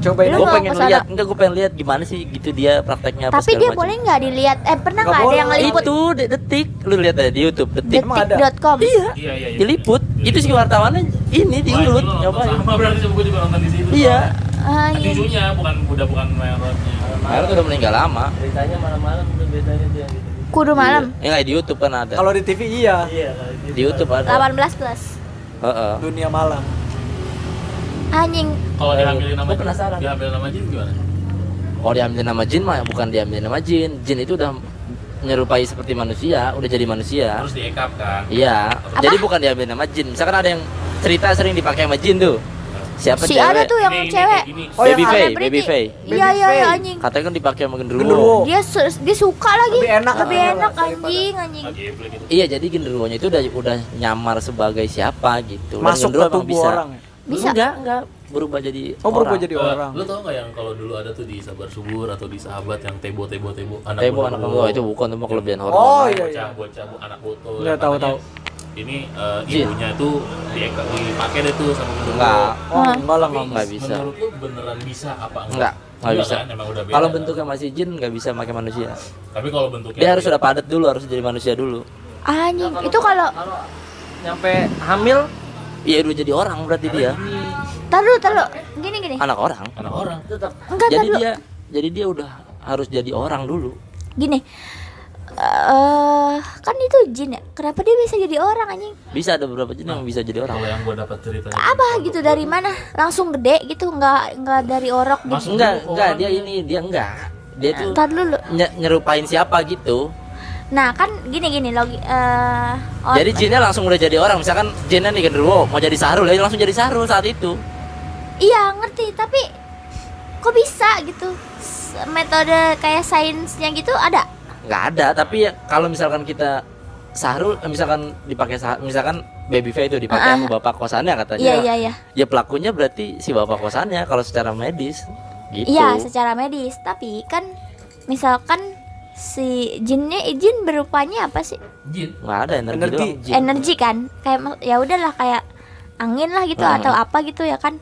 Cobain Lu Gue pengen lihat, enggak gue pengen lihat gimana sih gitu dia prakteknya apa tapi dia macam. boleh nggak dilihat eh pernah Nggak ada yang ngeliput Itu de- detik, lu lihat aja di YouTube detik. Ada? detik.com Iya, iya iya iya. diliput. Itu si wartawannya ini diurut, nyobain. Sama berarti gue juga nonton di situ. Iya. Anjing. Cucunya bukan udah bukan merotnya. Mayrot udah meninggal lama. Ceritanya malam-malam tuh bedanya dia gitu. kudu malam Ya nggak di YouTube kan ada. Kalau di TV iya. Iya, kalau. Di YouTube ada. 18 plus Heeh. Dunia malam. Anjing Kalau dihamilin nama penasaran. Dihamilin nama jin gimana? Kalau diambil nama jin mah bukan diambil nama jin. Jin itu udah menyerupai seperti manusia, udah jadi manusia. Terus diekap kan. Iya. Jadi bukan diambil nama jin. Misalkan ada yang cerita sering dipakai sama jin tuh. Siapa si cewek? ada tuh yang Ini- ini cewek kayak gini. Oh, Baby Faye. Baby Faye. iya Baby iya iya Faye. anjing Katanya kan dipakai sama genderuwo. Genderuwo. dia su- dia suka lagi Lebih enak lebih kan? enak Daripada- anjing anjing gitu. Iya, jadi genderuwonya itu udah udah nyamar sebagai siapa gitu. Masuk ke tubuh orang ya. Bisa. Enggak, enggak berubah jadi Oh berubah orang. jadi Eh, orang. Lu tau gak yang kalau dulu ada tuh di Sabar Subur atau di Sahabat yang tebo tebo tebo anak Tebo anak botol. gua itu bukan itu mah kelebihan horor. Oh iya bocah iya. bocah bu- anak botol Nggak yang tahu, tahu. ini eh, Jin. ibunya tuh dieka- dipakai deh tuh sama genderuwo. Enggak. Oh enggak lah enggak. Nggak bisa. menurut lu beneran bisa apa enggak Enggak, enggak bisa. kan? emang udah beda Kalau kan? bentuknya masih jin nggak bisa pakai manusia. tapi kalau bentuknya Dia harus sudah padat dulu, harus jadi manusia dulu. anjing itu kalau Kalau nyampe hamil Iya udah jadi orang berarti dia. tar dulu tar dulu gini gini Anak orang. anak orang tetap enggak Jadi dulu dia jadi dia udah harus jadi orang dulu. gini eh kan itu jin ya kenapa dia bisa jadi orang anjing Bisa ada beberapa jin yang bisa jadi kalau orang. yang gua dapat ceritanya apa gitu dari mana langsung gede gitu nggak nggak dari orok gitu Enggak, enggak dia ini dia enggak. Dia tuh dulu nye- nyerupain siapa gitu. Nah kan gini gini logi eh or- Jadi jinnya langsung udah jadi orang. Misalkan jinnya nih genderuwo mau jadi Sahrul, dia langsung jadi Sahrul saat itu. iya ngerti tapi kok bisa gitu metode kayak sainsnya gitu ada Nggak ada, tapi ya kalau misalkan kita Sahrul, eh, misalkan dipakai misalkan Baby itu dipakai Ah. sama bapak kosannya katanya. iya iya iya Ya pelakunya berarti si bapak kosannya kalau secara medis gitu. Iya, secara medis. Tapi kan misalkan si jinnya jin berupanya apa sih? jin nggak ada energi, Energi. doang. jin. Energi kan. Kayak ya udahlah kayak angin lah gitu Hmm. atau apa gitu ya kan.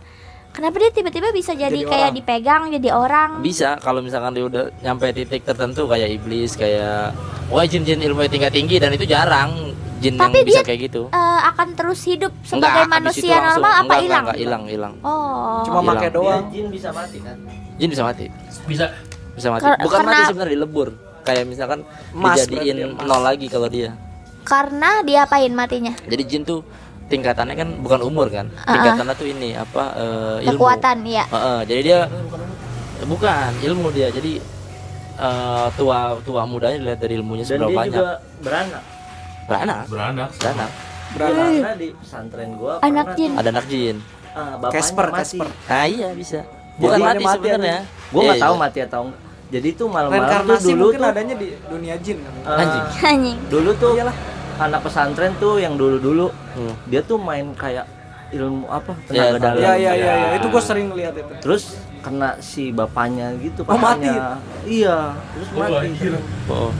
Kenapa dia tiba-tiba bisa jadi, Jadi kayak orang. dipegang jadi orang? Bisa kalau misalkan dia udah nyampe titik tertentu kayak iblis kayak wah jin-jin ilmu tingkat tinggi dan itu jarang jin Tapi yang bisa dia- kayak gitu. Eh, akan terus hidup Enggak, sebagai itu manusia langsung- normal apa enggak, hilang? Enggak, hilang, hilang. Oh. Cuma pakai dia doang. jin bisa mati kan Jin bisa mati. bisa Bisa mati. Bukan mati karena- sebenarnya dilebur. Kayak misalkan Emas dijadiin emas. nol lagi kalau dia. Karena diapain matinya? Jadi jin tuh tingkatannya kan bukan umur kan. Ah, ah. Tingkatannya tuh ini apa eh, ilmu. Kekuatan, iya. Heeh, jadi dia bukan ilmu dia. Jadi eh, tua tua mudanya dilihat dari ilmunya dan seberapa dia banyak. juga beranak Beranak, beranak beranak. Beranak. karena di pesantren gua Anak jin. Ada anak jin. bapaknya Casper, mati. Casper. Nah, iya bisa. Bukan Jadi mati, ini mati sebenarnya. gua Iya, nggak tahu iya. mati atau enggak jadi tuh malam-malam tuh dulu mungkin tuh adanya di dunia jin kan. eh, Anjing. Anjing. dulu tuh Iyalah. anak pesantren tuh yang dulu-dulu Hmm. dia tuh main kayak ilmu apa Iya, tenaga dalam Iya iya iya iya. itu gue sering lihat itu. terus kena si bapaknya gitu Oh, mati? iya terus Oh, mati. Oh.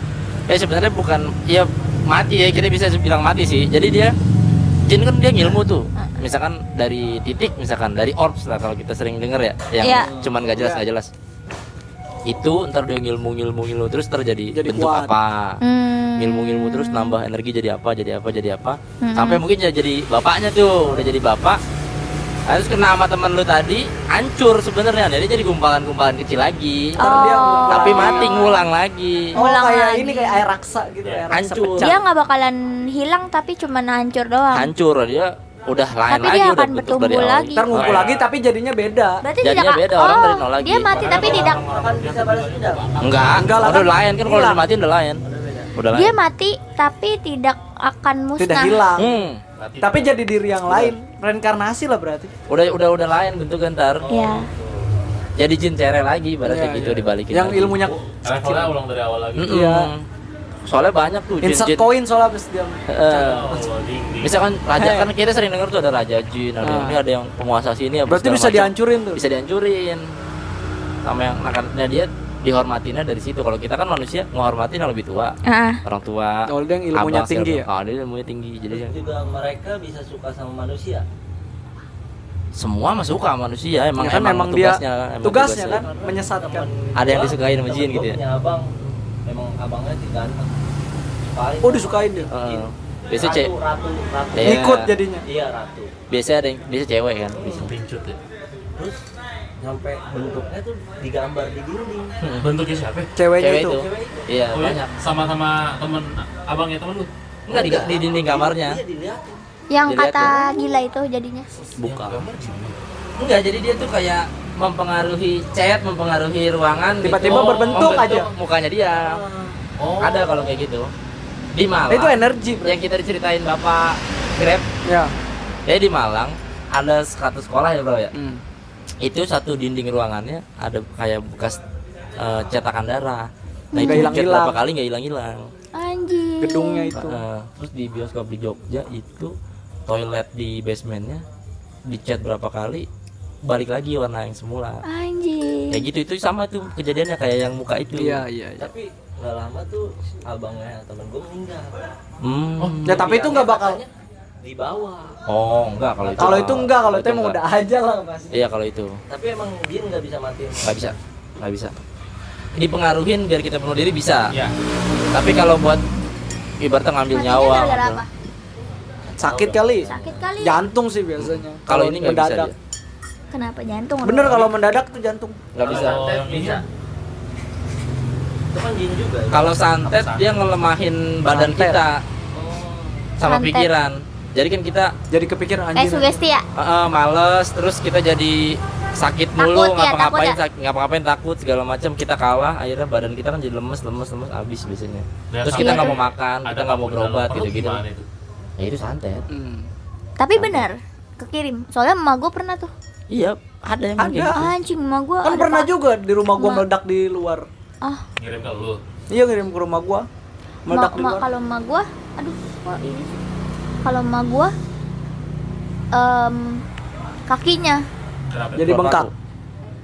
Ya sebenarnya bukan ya mati ya kita bisa bilang mati sih. Jadi dia jin kan dia ngilmu tuh. Misalkan dari titik misalkan dari orbs lah kalau kita sering denger ya yang Iya. cuman gak jelas Iya. gak jelas. Itu ntar dia ngilmu ngilmu ngilmu terus terjadi Jadi bentuk kuat. apa Hmm. ngilmu ngilmu terus nambah energi jadi apa jadi apa jadi apa Hmm. sampai mungkin ya jadi bapaknya tuh udah jadi bapak harus kena sama temen lu tadi hancur sebenarnya jadi jadi gumpalan-gumpalan kecil lagi dia Oh. ngulang. tapi mati ngulang lagi Oh Ngulang kayak lagi. ini kayak air raksa gitu, air raksa Hancur. pecah. Dia nggak bakalan hilang tapi cuma hancur doang. hancur dia udah lain Tapi lagi dia udah akan bertumbuh dari lagi. Ntar ngumpul Oh, iya. lagi tapi jadinya beda. Berarti Jadinya tidak beda, oh, orang dari nol lagi. Dia mati tapi tidak Akan bisa balas dendam. enggak Enggak lah, udah kan lain kan kalau udah mati udah lain udah lain dia mati tapi tidak akan musnah. Tidak hilang. Hmm. Tapi jadi diri yang lain, reinkarnasi lah berarti. udah udah udah lain bentuk ntar Ya. jadi jin cere lagi ibaratnya Iya, gitu iya. dibalikin Yang lagi. ilmunya levelnya ulang dari awal lagi. Iya. Soalnya banyak tuh insert jin-jin koin soalnya habis dia. Ding. misalkan raja kan kita sering dengar tuh ada raja jin ada Ah. ini ada yang penguasa sini Berarti bisa macam. dihancurin tuh. bisa dihancurin sama yang makanya dia dihormatinnya dari situ kalau kita kan manusia menghormatin yang lebih tua Ah. orang tua Kalau dia yang ilmunya abang, tinggi ya? oh, dia ilmunya tinggi jadi Juga mereka bisa suka sama manusia. semua mah suka manusia emang Ya kan emang, emang dia tugasnya emang tugasnya kan menyesatkan. Temen Ada yang gua, disukain sama jin gitu ya? punya abang, emang abangnya diganteng. Paling Oh disukain dia. Heeh. biasa ratu, cewek ratu, ratu. Iya. Ikut jadinya. Iya ratu. biasa ada yang biasa cewek kan bisa Pincut ya. Terus sampai bentuknya tuh digambar di dinding. Bentuknya siapa? Ceweknya cewek itu. itu iya Oh, ya? banyak Sama-sama temen abangnya temen lu. enggak di, di dinding kamarnya Iya dilihatin. Yang Dilihat kata gila itu jadinya. buka enggak jadi dia tuh kayak mempengaruhi cat mempengaruhi ruangan Tiba-tiba gitu. berbentuk aja. mukanya dia Oh. ada kalau kayak gitu di Malang itu energi, bro. yang kita diceritain bapak Grab Ya. ya di Malang ada satu sekolah ya bro ya Hmm. itu satu dinding ruangannya ada kayak bekas eh, cetakan darah nah itu cat hilang-hilang. berapa kali nggak hilang-hilang Anjir. Gedungnya itu. Heeh. terus di bioskop di Jogja itu toilet di basementnya dicat berapa kali balik lagi warna yang semula Anjir. kayak gitu itu sama tuh kejadiannya kayak yang muka itu Iya, iya, iya. Tapi nggak lama tuh abangnya temen gue meninggal. Hmm. Ya tapi itu nggak bakal. Di bawah. oh enggak kalau itu Kalau itu enggak, kalau itu emang enggak. udah aja lah pasti. iya kalau itu Tapi emang jin nggak bisa matiin. nggak bisa nggak bisa dipengaruhin biar kita bunuh diri bisa Ya. tapi kalau buat ibaratnya ngambil Matinya nyawa gitu. apa? Sakit kali. Sakit kali. Jantung sih biasanya. kalau ini nggak bisa mendadak. dia Kenapa jantung? Bener kalau mendadak tuh jantung. nggak bisa bisa. Itu kan jin juga. ya? kalau santet dia ngelemahin badan Santet. kita sama Santet. pikiran jadi kan kita Jadi kepikiran Kayak anjir. sugesti ya? eh, eh, males terus kita jadi sakit mulu Takut ya, ngapa-ngapain takut sak- ngapa-ngapain takut segala macam kita kalah akhirnya badan kita kan jadi lemes lemes lemes habis biasanya Dan terus kita nggak mau makan kita nggak mau berobat gitu gitu ya itu santet Hmm. Tapi benar kekirim. Soalnya emak gue pernah tuh. Iya ada yang Ada. kayak gitu. Anjing emak gue. Kan pernah juga di rumah gua Ma- meledak di luar. Ah, Ngirim ke lu. Iya ngirim ke rumah gua. ma, Meledak di ma, luar. kalau emak gue, aduh, kok ini sih? Kalau emak gue, em, kakinya, Kenapa? Jadi bengkak.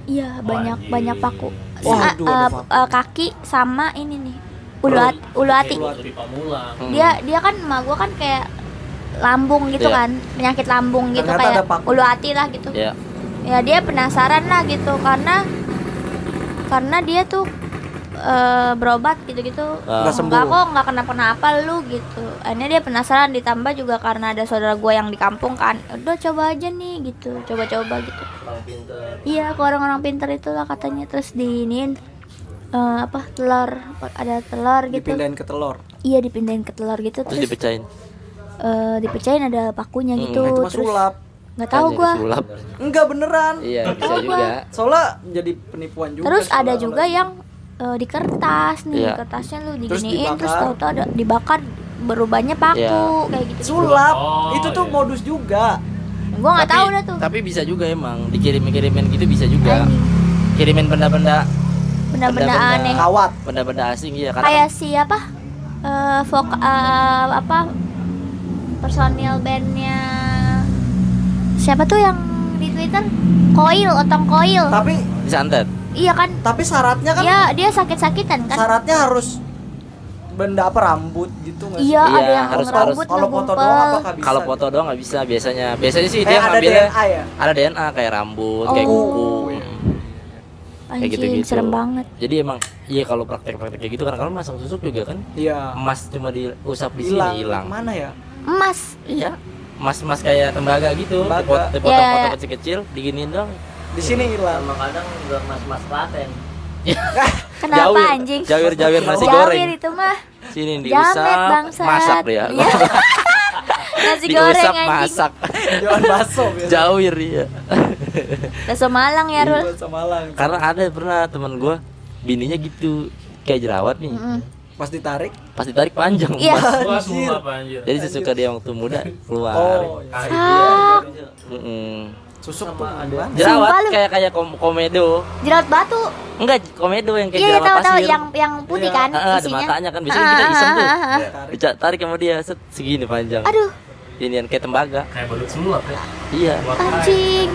iya banyak anjing. banyak paku. Wah, Sa- aduh, ada eh, paku. eh, kaki sama ini nih, ulu, hat- ulu hati. Hmm. Dia dia kan emak gue kan kayak lambung gitu Iya. kan, penyakit lambung gitu Ternyata kayak ulu hati lah gitu. ya ya dia penasaran lah gitu karena karena dia tuh eh, berobat gitu-gitu. Nggak sembuh. nggak kok nggak kenapa-napa lu gitu akhirnya dia penasaran ditambah juga karena ada saudara gue yang di kampung kan udah coba aja nih gitu coba-coba gitu Orang pinter. iya ke orang-orang pinter itulah katanya terus diinin eh, apa telur ada telur gitu Dipindahin ke telur. iya dipindahin ke telur gitu terus terus dipecahin eh, dipecahin ada pakunya Hmm, gitu itu terus sulap. Nggak tahu gue Enggak beneran. iya bisa tahu juga Soalnya jadi penipuan juga. Terus ada juga yang eh, di kertas nih, Iya. kertasnya lu Terus diginiin terus dibakar. tahu-tahu ada dibakar berubahnya paku Iya. kayak gitu. sulap. Oh, itu tuh iya. modus juga. Gua nggak tahu dah tuh. tapi bisa juga emang dikirim-kirimin gitu bisa juga Anjing, kirimin benda-benda Benda-benda aneh. Kawat. benda-benda asing ya karena Kayak siapa? Eh vok eh, apa? Personil bandnya siapa tuh yang di Twitter? Koil, otong koil. Tapi disantet Iya kan? tapi syaratnya kan Dia dia sakit-sakitan kan? syaratnya harus benda apa rambut gitu nggak sih? Iya, Iya, ada yang harus- rambut Kalau foto doang apakah bisa? kalau foto doang nggak bisa biasanya biasanya sih eh, dia ada DNA ya? ada DNA kayak rambut kayak Oh. kuku kayak Anjing, gitu-gitu serem banget. jadi emang iya kalau praktek-praktek kayak gitu kan kalau masang susuk juga kan Iya. emas cuma diusap di sini Hilang. hilang Mana ya? Emas. iya emas-emas kayak tembaga gitu Tembaga. Iya, iya, dipotong-potong iya. kecil-kecil diginiin dong Di sini hilang. Sama kadang udah mas-mas Klaten. Kenapa Jawir. anjing? Jawir-jawir nasi Jawir goreng. itu mah. sini diusap masak dia Iya. Nasi goreng diusap anjing. masak Jualan bakso biasa. jawir iya Bakso Malang ya, Rul. Bakso Malang. karena ada pernah teman gua bininya gitu kayak jerawat nih Mm-mm. Pas ditarik. pas ditarik panjang Iya. Mas. Anjir. jadi sesuka dia waktu muda keluar Oh, iya. Sak. Mm-mm. susuk tuh gimana? jerawat Sumpah kayak kayak kom- komedo Jerawat batu. enggak komedo yang kayak Iya, jerawat tahu tahu pasir yang yang putih Iya. kan Ah, ada isinya. matanya kan biasanya kita iseng tuh Ah, ah, ah, ah. Tarik. Sama dia set segini panjang Aduh, ini kayak tembaga Kayak badut sulap ya. iya anjing.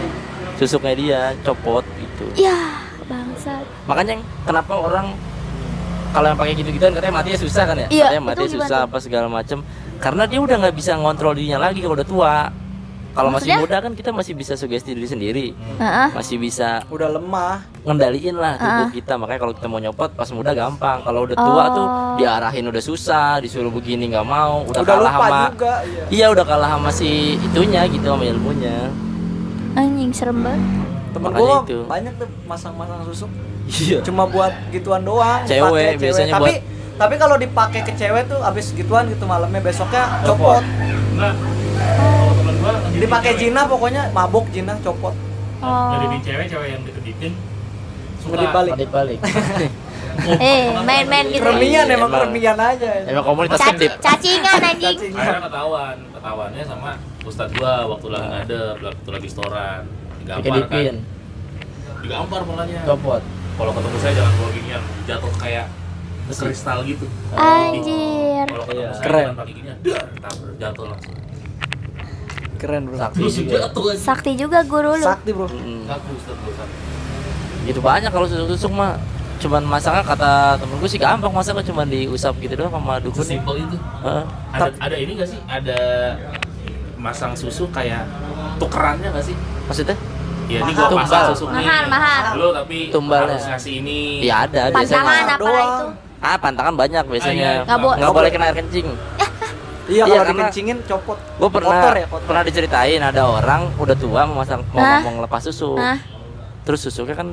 susuknya dia copot gitu Ya, bangsat. makanya kenapa orang kalau yang pakai gitu gituan katanya matinya susah kan ya Iya, katanya matinya susah apa segala macem karena dia udah nggak bisa ngontrol dirinya lagi kalau udah tua kalau masih muda kan kita masih bisa sugesti diri sendiri Heeh. masih bisa Udah lemah. ngendaliin lah tubuh Ah. kita makanya kalau kita mau nyopot pas muda gampang kalau udah tua Oh. tuh diarahin udah susah disuruh begini nggak mau udah, Udah kalah lupa sama juga. Iya. iya udah kalah sama si itunya gitu sama ilmunya Anjing serem banget. Temen itu. banyak tuh masang-masang susuk. Iya Cuma buat gituan doang. Cewek, pakai biasanya Tapi buat- tapi kalau dipakai ke cewek tuh abis gituan gitu malamnya besoknya copot. Ngeditin Dipakai cewek. Jina pokoknya mabuk Jina copot. Oh. Ngeditin cewek, cewek yang dikeditin suka. Ngedit balik. balik balik Eh, main-main gitu. Keremian emang Emang. keremian aja. emang komunitas kedip cacingan anjing. Akhirnya ketahuan, ketahuannya sama ustadz gua waktu lagi ngadep, waktu lagi setoran. Digampar dikedipin kan. Digampar polanya. copot Kalau ketemu saya jangan bawa ginian, jatuh kayak kristal gitu. Anjir. Kalau ketemu Iya. saya Keren. jangan pakai ginian, dar, jatuh langsung. Keren bro. sakti juga jatuh. Sakti juga guru lu. Sakti bro. Mm. Ustadz gua sakti. gitu banyak kalau susuk-susuk mah cuman masaknya kata temen gue sih gampang masaknya cuman diusap gitu doang sama dukun Sesimpel itu. Heeh. Ada ada ini gak sih? Ada masang susu kayak tukerannya gak sih? maksudnya Ya ini gua pasang Tumbal. susu nih. Mahal, mahal. Lu tapi Tumbalnya. harus ngasih ini. ya ada Pantangan biasanya apa Doang. itu? ah pantangan banyak biasanya Ah, iya. Nggak bo- nggak boleh kena air kencing Iya Iya, kalau dikencingin copot. gue pernah Kotor ya kotor. pernah diceritain ada orang udah tua mau masang mau, Hah? mau ngelepas susu Hah? terus susuknya kan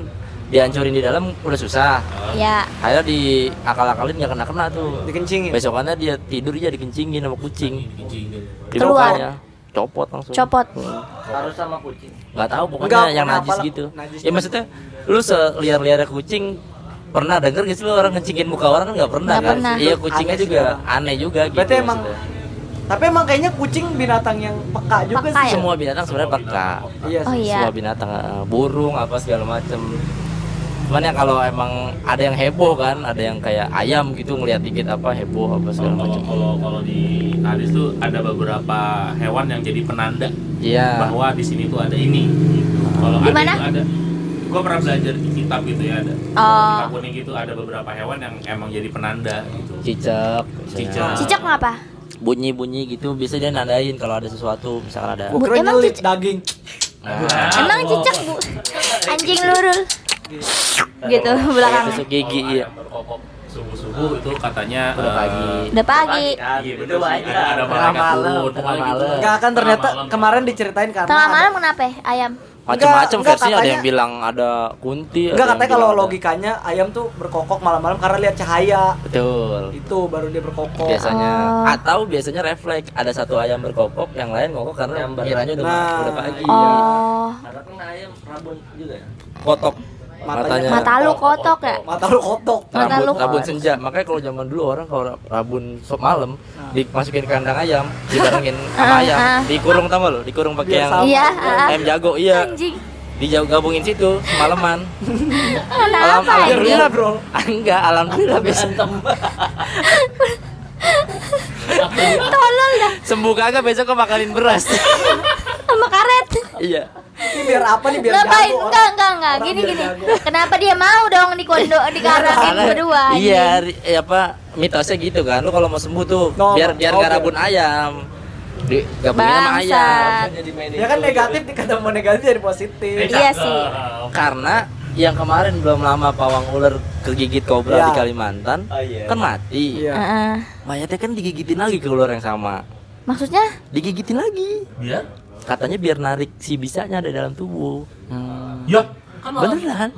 dihancurin di dalam udah susah Ya. akhirnya di akal-akalin nggak kena kena tuh Dikencingin. besokannya dia tidur dia dikencingin sama kucing Dikencingin. di Keluar. Copot langsung Copot. Hmm. Harus sama kucing. nggak tahu pokoknya Enggak, yang najis apalah, gitu najis. ya maksudnya lu seliar-liar kucing pernah denger gak sih lu orang ngecingin muka orang kan nggak pernah Nggak kan pernah. iya kucingnya Aneh sih juga orang. aneh juga gitu Berarti emang maksudnya. Tapi emang kayaknya kucing binatang yang peka juga Peka sih. ya? semua binatang sebenarnya peka Iya Oh sih. iya. semua binatang eh, burung apa segala macem cuman ya kalau emang ada yang heboh kan ada yang kayak ayam gitu ngeliat dikit apa heboh apa segala Kalau macam kalau kalau di hadis tuh ada beberapa hewan yang jadi penanda iya bahwa di sini tuh ada ini. Kalau ada itu ada. Gua pernah belajar di kitab gitu ya ada. Oh. Kitab kuning gitu ada beberapa hewan yang emang jadi penanda gitu. cicak Cicak. Cicak ngapa? bunyi bunyi gitu bisa dia nandain kalau ada sesuatu misalkan ada kira Emang cicak- daging. Nah, Emang cicak, Bu? Anjing lurul. Gitu belakangnya. tusuk gigi iya subuh-subuh itu katanya Udah eh, pagi. Udah pagi. Iya betul Itu sih. banyak. Ada, ada Tengah malaikat malam, tengah gitu. malam. Enggak kan ternyata malam. kemarin diceritain karena Tengah ada- malam kenapa? Ayam. macam-macam versinya ada katanya- yang bilang ada kunti ada Enggak katanya kalau ada- logikanya ayam tuh berkokok malam-malam karena lihat cahaya. betul Itu baru dia berkokok. biasanya Oh. atau biasanya refleks ada satu ayam berkokok yang lain ngokok karena Yang ber- kiranya udah, Nah, udah pagi Oh. Ada kan ayam rabun juga ya. kotok Matanya- matanya Mata lu kotok ya? Mata lu kotok. Mata rabun, lu rabun senja makanya kalau zaman dulu orang kalau rabun sop malam dimasukin ke kandang ayam dibarengin sama Ah, ayam ah. dikurung tau gak lo dikurung pakai yang. Iya, ah. ayam jago iya Anjing. dijauh gabungin situ semalaman Kenapa Alam- anjing? Alhamdulillah, Bro. enggak alhamdulillah bisa Tolol dah sembuh kagak besok kok makalin beras sama karet. iya Ini biar apa nih biar Ngapain? jago Enggak, enggak, enggak. Orang Gini gini. jago. Kenapa dia mau dong di kondo di Karena- berdua? iya eh, apa mitosnya gitu kan lu kalau mau sembuh tuh No, biar biar nggak biar- rabun ayam di gabungin sama ayam Ya kan negatif dikata mau negatif jadi positif. Iya sih. karena yang kemarin belum lama pawang ular kegigit kobra Iya. di Kalimantan Oh, iya. kan mati Iya. Heeh. mayatnya kan digigitin lagi ke ular yang sama maksudnya digigitin lagi Biar katanya biar narik si bisanya ada dalam tubuh ya kan Beneran?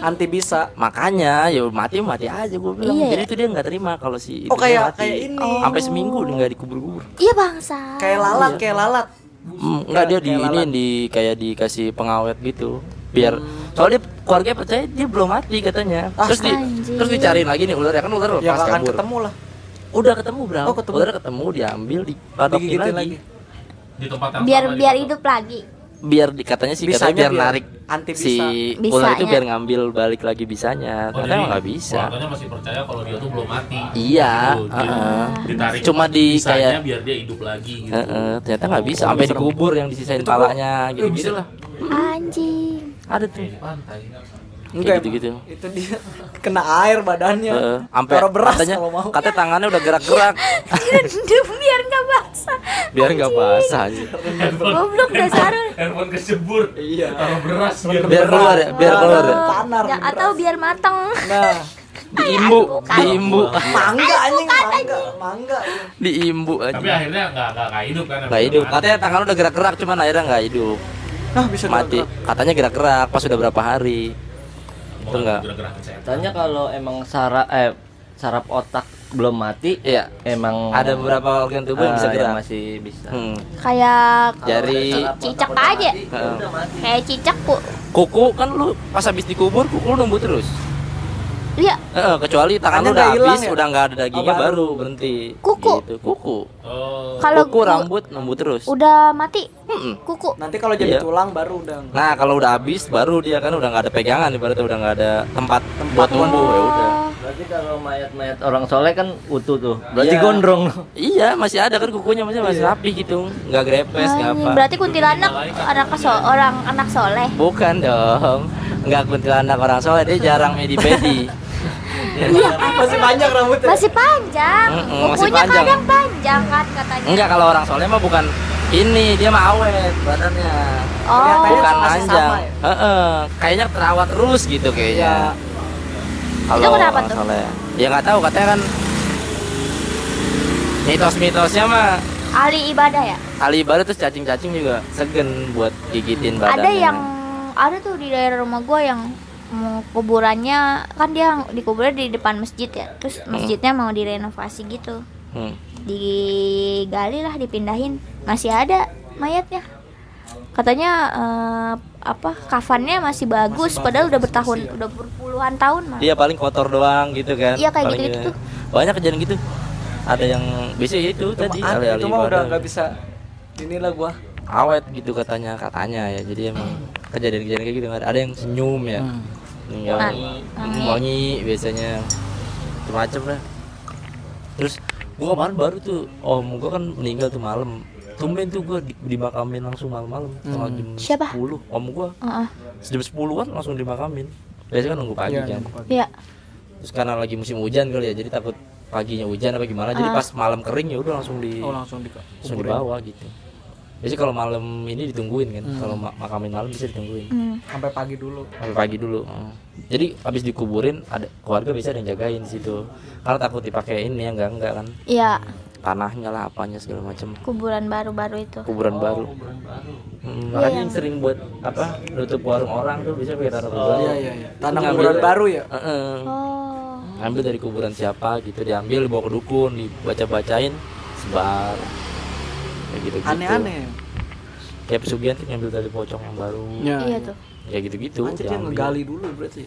Anti bisa. makanya ya mati mati aja gue bilang Iya. jadi itu dia nggak terima kalau si Oh, kayak- mati. kayak ini. sampai seminggu dia nggak dikubur-kubur iya bangsa Kayak lalat, kayak lalat. Hmm, enggak dia di ini di kayak dikasih pengawet gitu biar soalnya keluarga percaya dia belum mati katanya Ah, terus di anjir. terus dicariin lagi nih ular ya kan ular Ya pas nggak akan kabur ketemu lah. udah ketemu bro Oh, ketemu. ular ketemu diambil dipadokin Digigitin lagi. lagi. Di tempat yang biar sama biar gitu. hidup lagi. Biar di, katanya sih katanya biar, biar narik anti si bisa. ular itu Bisanya. biar ngambil balik lagi bisanya. Oh, ternyata jadi nggak bisa. keluarganya masih percaya kalau dia tuh belum mati. Iya, Gitu, dia heeh. ditarik Cuma di kayak- biar dia hidup lagi gitu. Heeh, ternyata nggak bisa. Sampai dikubur yang disisain palanya gitu Eh, gitu bisa. lah. Anjing. Ada tuh. Di pantai Enggak gitu gitu Itu dia. Kena air badannya. Heeh, sampai Taruh beras katanya kalau mau. katanya tangannya udah gerak-gerak. Biar nggak basah. Biar nggak basah aja goblok dasar handphone kecebur. Iya. taruh beras biar biar keluar ya biar keluar ya. Panar. Nggak, atau biar mateng. Nah, diimbu diimbu. Mangga anjing, mangga, mangga. diimbu tapi aja akhirnya nggak nggak hidup kan? Nggak hidup. Katanya tangan udah gerak-gerak cuman akhirnya nggak hidup. Nah, bisa mati. gerak-gerak. katanya gerak-gerak pas udah berapa hari itu enggak setan Katanya kalau emang saraf eh saraf otak belum mati, iya. emang ada beberapa organ tubuh yang bisa ah, gerak. masih bisa. Hmm. kayak jari. cicak aja. Heeh. kayak cicak bu. Kuku kan lu pas habis dikubur kuku lu numbuh terus iya Heeh, kecuali tangan lu Tangannya udah habis ya? udah nggak ada dagingnya Oh, baru. baru berhenti Kuku. gitu. kuku oh kalau kuku ku- rambut numbuh terus udah mati Mm-mm. kuku Nanti kalau jadi Iya. tulang baru udah. Nah kalau udah habis baru dia kan udah nggak ada pegangan ibaratnya udah nggak ada tempat buat tumbuh ya udah. Berarti kalau mayat-mayat orang soleh kan utuh tuh. Berarti Iya. gondrong. Iya masih ada kan kukunya masih masih rapi gitu nggak grepes nggak Anjing, apa. berarti kuntilanak anak so- orang anak soleh Bukan dong nggak kuntilanak orang soleh dia jarang medi-medi. Masih panjang rambutnya. masih panjang Mm-mm, masih kukunya panjang. kadang panjang kan katanya Enggak kalau orang soleh mah bukan ini dia mah awet badannya. oh Bukan masih panjang. sama ya? Heeh, kayaknya terawat terus gitu kayaknya. Iya. Kalau Itu kenapa orang tuh? soleh. Ya nggak tahu katanya kan mitos-mitosnya mah ahli ibadah ya Ali ibarat terus cacing-cacing juga segen buat gigitin badannya. ada yang ada tuh di daerah rumah gua yang mau kuburannya kan dia dikuburnya di depan masjid ya terus masjidnya mau direnovasi gitu Hmm. digali lah dipindahin masih ada mayatnya katanya eh, apa kafannya masih bagus padahal udah bertahun udah berpuluhan tahun mah Dia paling kotor doang gitu kan. Iya, kayak Paling gitu-gitu gitu. Banyak kejadian gitu. Ada yang biasa itu Itu tadi itu mah udah nggak bisa inilah gua. Awet gitu katanya katanya ya. Jadi emang kejadian-kejadian kayak gitu ada yang senyum ya. Yang Ah, wangi, wangi. wangi biasanya macam-macam lah. Terus gua kemarin baru tuh om gua kan meninggal tuh malam. Tumben tuh gua di, dimakamin langsung malam-malam setengah jam Siapa? 10. Om gua Heeh. jam 10-an langsung dimakamin. Biasanya kan nunggu pagi Iya, kan. Iya. Terus karena lagi musim hujan kali ya, jadi takut paginya hujan apa gimana. Jadi Ah. pas malam kering ya udah langsung di Oh, langsung di langsung dibawa gitu. Biasanya kalau malam ini ditungguin kan. Kalau ma- makamin malam bisa ditungguin. Hmm. sampai pagi dulu. Sampai pagi dulu. Hmm. Jadi habis dikuburin ada keluarga bisa ada yang jagain situ. Karena takut dipakai ini ya enggak enggak kan. Iya, Tanahnya lah apanya segala macam. kuburan baru-baru itu. Kuburan baru. Hmm, makanya yang sering buat apa nutup warung orang tuh bisa pakai tanah kuburan. Iya iya iya. Tanah kuburan baru ya. Heeh. Oh. ngambil dari kuburan siapa gitu diambil dibawa ke dukun dibaca bacain sebar kayak gitu gitu Aneh-aneh. pesugihan tuh ngambil dari pocong yang baru Iya tuh. kayak gitu gitu Anjir dia ngegali dulu berarti.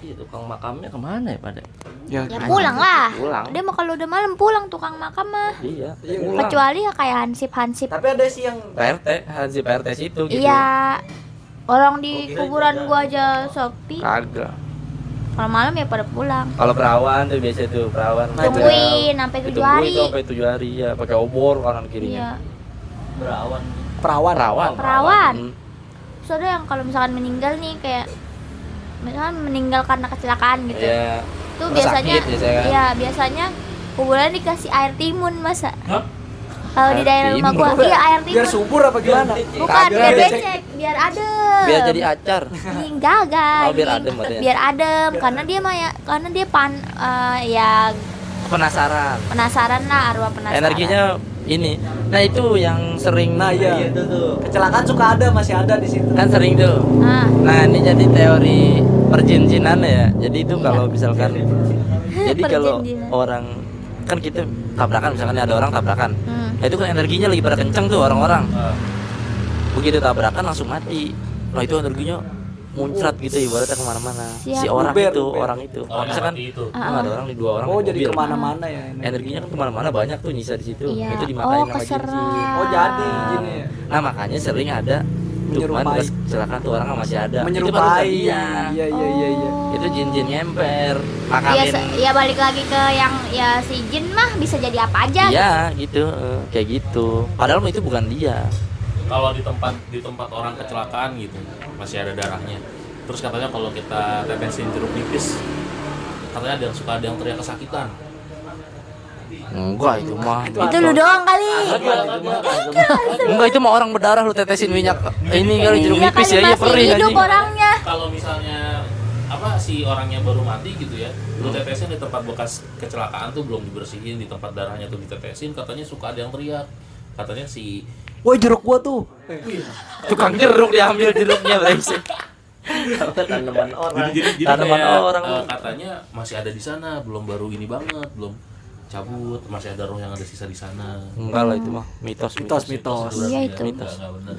Iya, tukang makamnya ke mana ya, pada? Ya, Ya pulang lah. Pulang. Dia mau kalau udah malam pulang tukang makam mah. iya Kecuali ya kayak hansip-hansip. Tapi ada sih yang PRT hasil PRT situ gitu Iya. Orang di kuburan gua aja sepi. kagak Kalau malam ya pada pulang. kalau perawan tuh biasa tuh perawan Tungguin sampai tujuh hari. sampai tujuh hari ya pakai obor kanan Iya. kirinya Berawan. perawan. perawan Perawan. Hmm. Terus ada yang kalau misalkan meninggal nih kayak misalkan meninggal karena kecelakaan gitu. Iya. Itu biasanya sakit biasanya kan. Iya, biasanya kuburan dikasih air timun masa. Hah? Kalau di daerah rumah gua, iya air Biar timbul. subur apa gimana? Bukan biar becek, biar adem. biar jadi acar Ih, Gagal. Oh, biar adem berarti ya? Biar adem karena dia mah ya karena dia pan eh, ya penasaran penasaran lah arwah penasaran. energinya ini nah itu yang sering Nah, iya. itu tuh Kecelakaan suka ada, masih ada di situ. kan sering tuh Nah, nah ini jadi teori perjin-jinan ya jadi itu Iya. kalau misalkan jadi kalau orang kan kita tabrakan misalkan ada orang tabrakan hmm. Nah itu kan energinya lagi pada kenceng tuh orang-orang. Ah, begitu tabrakan langsung mati. Nah itu energinya muncrat gitu ibaratnya ke mana-mana. Si orang Uber, itu uber. orang itu. Orang yang misalkan itu. Oh, ada orang di dua orang Oh, di jadi ke mana-mana ya ini. energinya kan ke mana-mana banyak tuh nyisa di situ. Iya. itu Oh, dimakain sama jin-jin Oh, jadi ya. nah makanya sering ada cuman kecelakaan tuh orang masih ada. Menyerupai. Iya, dia iya, iya, iya. itu jin-jin nyemper Ya, ya balik lagi ke yang ya si jin mah bisa jadi apa aja. iya gitu eh, kayak gitu. Padahal itu bukan dia. Kalau di tempat di tempat orang kecelakaan gitu masih ada darahnya. Terus katanya kalau kita tetesin jeruk nipis katanya ada yang suka ada yang teriak kesakitan enggak itu mah Itu lu doang kali. enggak itu mah orang berdarah lu tetesin minyak ini kali jeruk Iya nipis ya iya masih perih hidup orangnya. kalau misalnya apa si orangnya baru mati gitu ya lu tetesin di tempat bekas kecelakaan tuh belum dibersihin di tempat darahnya tuh ditetesin katanya suka ada yang teriak katanya si Woi jeruk gua tuh. tukang jeruk diambil jeruknya brengsek tanaman orang jadi, jadi Tanaman kayak, orang. eh, katanya masih ada di sana belum baru ini banget belum cabut masih ada roh yang ada sisa di sana enggak lah itu mah mitos Mitos, mitos. Iya, itu. Enggak, enggak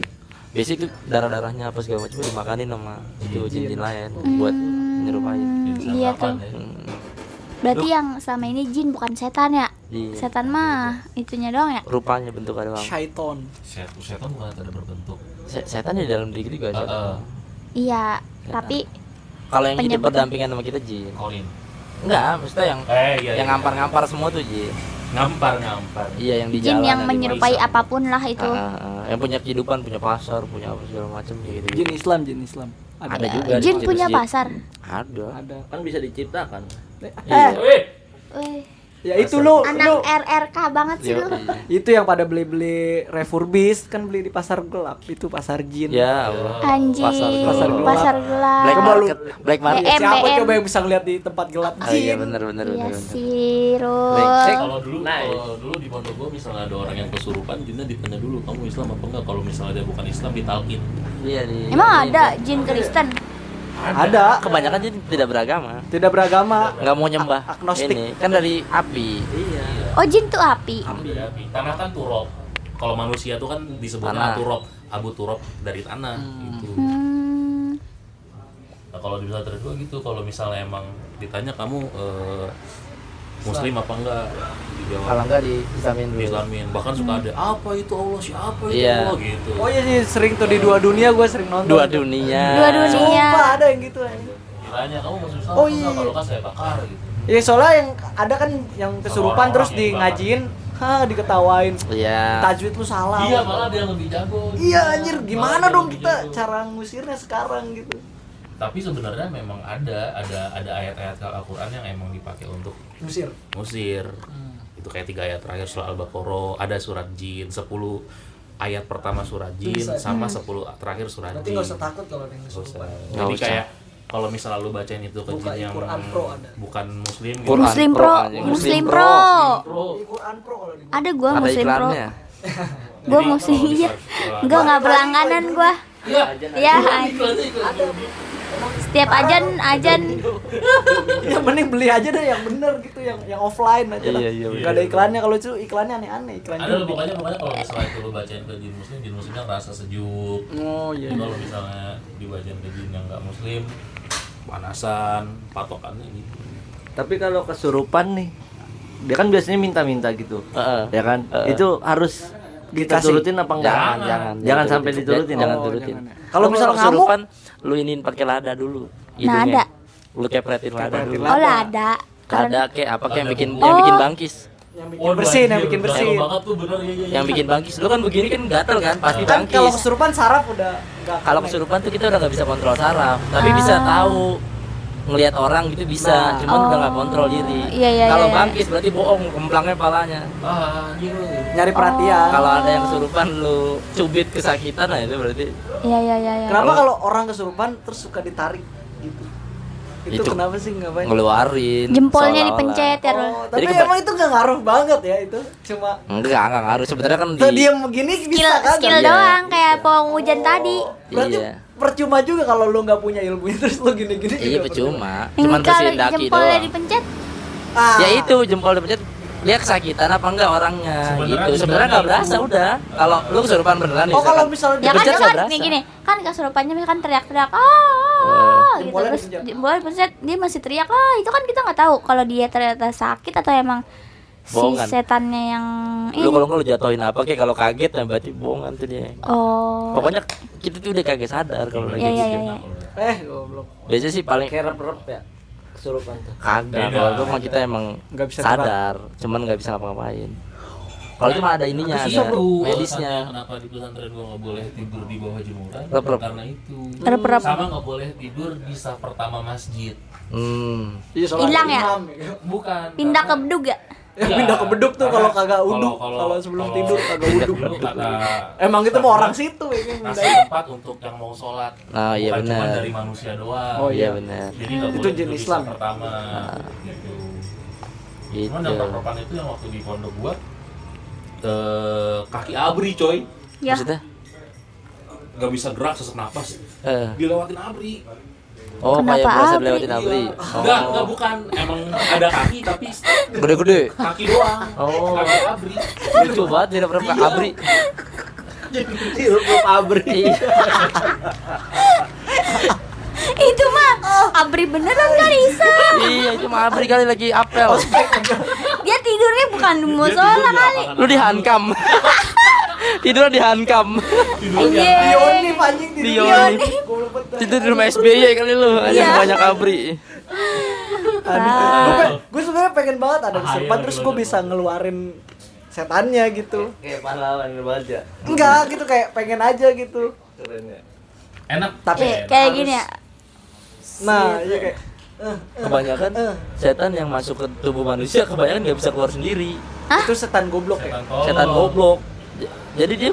biasanya itu darah darahnya apa segala macam dimakanin sama itu jin-jin lain buat menyerupai Jadi Iya santapan tuh. ya. Hmm, Berarti yang selama ini jin bukan setan ya? iya. Setan mah itunya doang ya? rupanya bentuknya doang Syaiton. Set, setan bukan ada berbentuk Se- setan di dalam diri juga setan. Iya, tapi kalau yang hidup berdampingan sama kita jin enggak maksudnya yang eh iya yang iya. ngampar-ngampar semua tuh jin ngampar ngampar iya yang di jin jalan yang di menyerupai bisa. apa pun lah itu. Ah, ah, ah. yang punya kehidupan punya pasar punya apa segala macam gitu Jin Islam, jin Islam. Ada juga di Jin punya masjid. pasar. ada Ada. kan bisa diciptakan Iya. Weh, Wih, Ya itu lu, lu anak RRK banget sih Yo, lu. iya. itu yang pada beli-beli refurbish kan beli di pasar gelap itu pasar jin. ya Allah Anjing. Pasar Pasar gelap. gelap. Pasar gelap. black Coba lu- market black market BM, Siapa BM. coba yang bisa ngeliat di tempat gelap oh iya jin? benar benar Iya benar sih, kalau dulu Nice. kalau dulu di pondok gua misalnya ada orang yang kesurupan jinnya ditanya dulu kamu Islam apa enggak kalau misalnya dia bukan Islam ditalkin iya di Emang ini, ada jin Kristen? Ada. kebanyakan jin tidak beragama Tidak beragama. nggak mau nyembah A- agnostik. ini kan dari api iya Oh, jin tuh api. Api, api. Tanah kan turop. Kalau manusia tuh kan disebutnya Tanah. turop, abu turop dari tanah gitu. Hmm. Nah, kalau di pesantren gua gitu, kalau misalnya emang ditanya kamu eh, muslim apa enggak dijawab kalau enggak di islamin dulu Islamin. Bahkan suka ada apa itu Allah siapa itu Iya. Allah gitu. Oh iya sih sering tuh di dua dunia gue sering nonton. dua dunia Dua dunia. Sumpah ada yang gitu. anjing. Ditanya kamu Islam Oh, iya. Kalau kan saya bakar gitu. Iya soalnya yang ada kan yang kesurupan terus di ngajiin, ha diketawain. iya Tajwid lu salah. Iya, malah dia yang lebih jago. Iya anjir, gimana dong kita jago. cara ngusirnya sekarang gitu. Tapi sebenarnya memang ada ada ada ayat-ayat Al-Qur'an yang emang dipakai untuk Ngusir. Musir itu kayak tiga ayat terakhir surah Al-Baqarah ada surat jin 10 ayat pertama surat jin Bisa. sama 10 terakhir surat Berarti jin nggak usah takut kalau ada yang kesurupan. Jadi usah. kayak kalau misalnya lu bacain itu ke jin yang Pro ada. bukan muslim gitu. Quran Muslim Pro, Pro. Muslim Muslim Pro. Pro. Di Quran Pro kalau Ada gua ada Muslim Pro. Gua Muslim kalau iya. Enggak enggak berlangganan gua. Iya. Ya, anjing. Setiap ajan ajan ya mending beli aja deh yang bener gitu yang yang offline aja lah. Iya, iya, Nggak ada iklannya kalau itu iklannya aneh-aneh iklan ada pokoknya pokoknya kalau misalnya itu lu bacain ke jin muslim jin muslimnya ngerasa sejuk Oh iya. Kalau misalnya dibacain ke jin yang nggak muslim panasan patokannya gitu tapi kalau kesurupan nih dia kan biasanya minta-minta gitu Heeh. ya kan Heeh. itu harus kita Dikasih. turutin apa enggak jangan jangan Jangan sampai diturutin. jangan Oh, turutin jangan. Kalau misal ngamuk? Lu iniin pakai lada dulu Nah, hidungnya. ada. lu kepretin lada Kepretin dulu lada. oh lah ada. lada kayak apa kayak yang Lada bikin bubuk. yang bikin Oh. bangkis Yang bikin bersin, yang bikin bersin. banget tuh bener ya, ya, yang bikin bangkis lu kan begini kan gatel kan pasti Kan kalau bangkis kesurupan saraf udah kalau kesurupan tuh kita udah nggak bisa kontrol saraf tapi bisa Ah. tahu ngelihat orang gitu bisa, Nah. cuman udah nggak Oh. kontrol diri. Iya, iya, Kalau iya. bangkis berarti bohong, kemplangnya palanya. Ah, lu. Nyari perhatian. Kalau ada yang kesurupan lu cubit kesakitan nah itu berarti Iya iya iya. iya. Kenapa kalau orang kesurupan terus suka ditarik gitu? Itu, Itu kenapa sih ngapain? ngeluarin. Jempolnya dipencet ya. Oh, tapi Jadi emang itu gak ngaruh banget ya itu. Cuma Enggak, enggak ngaruh. Sebenarnya kan di diem begini Skill bisa kan? skill Iya. doang kayak pohon hujan tadi. Berarti Iya. percuma juga kalau lu nggak punya ilmunya terus lu gini-gini Iya percuma. Ini Cuman kalau bersihin daki jempolnya doang. dipencet, Ah. Ya itu jempol dipencet lihat kesakitan apa enggak orangnya Sebenarnya gitu. Sebenarnya nggak berasa udah. Kalau lu kesurupan beneran Oh kalau misalkan, misalnya ya kan Dipencet kan nih gini, kan kesurupannya kan teriak-teriak, ah, ah, gitu Jempolnya terus dipencet. jempolnya dipencet, dia masih teriak, ah, itu kan kita nggak tahu kalau dia ternyata sakit atau emang Bohong si kan? setannya yang ini. lu kalau nggak lu jatuhin apa kayak kalau kaget nah berarti bohongan tuh dia. Oh. Pokoknya kita tuh udah kaget sadar kalau lagi iya gitu. iya. iya. eh goblok. Biasanya sih paling Kayak rep-rep ya kesurupan tuh. kagak kalau itu mah kita emang Nggak bisa sadar cuman nggak bisa ngapa-ngapain kalau itu mah ada ininya ada tahu medisnya Kenapa di pesantren gua nggak boleh tidur di bawah jemuran? Karena itu. Rep-rep. Sama nggak boleh tidur di saf pertama masjid. hmm Iya, Hilang ya? Bukan. Pindah ke karena- bedug ya? Ya, pindah ke beduk tuh kalau Karena kagak uduk, kalau- sebelum kalau- tidur kagak uduk. beduk kata Emang itu mau orang situ ya kan. kasih tempat untuk yang mau sholat. Oh, iya Bukan cuma benar. dari manusia doang. Oh, iya iya. benar Jadi nggak Itu boleh jenis Islam ya? pertama. Gitu. gitu Cuman yang perempuan itu yang waktu di pondok gua eh, kaki abri coy Ya. maksudnya nggak bisa gerak sesak napas eh dilewatin abri oh Kenapa kayak biasa abri? dilewatin abri Enggak, enggak oh bukan. Emang ada kaki tapi gede-gede kaki doang. Oh. Kaki abri. lucu banget pernah Iya. abri Rep-rep abri. Itu mah abri beneran kali Isa. iya cuma abri kali lagi apel Dia tidurnya bukan di musola kali. lu dihankam tidur dihankam Iya. Dioni anjing tidur. Dioni. Tidur di rumah SBY kali lu aja Iya. banyak abri. Gue sebenarnya pengen banget ada lagi terus gue bisa ngeluarin setannya gitu. Kayak pahlawan banget ya. Enggak gitu kayak pengen aja gitu. Keren ya. Enak. Tapi Kayak, gini ya. Nah, iya kayak kebanyakan setan yang masuk ke tubuh manusia kebanyakan nggak bisa keluar sendiri itu setan goblok ya. Setan setan goblok jadi dia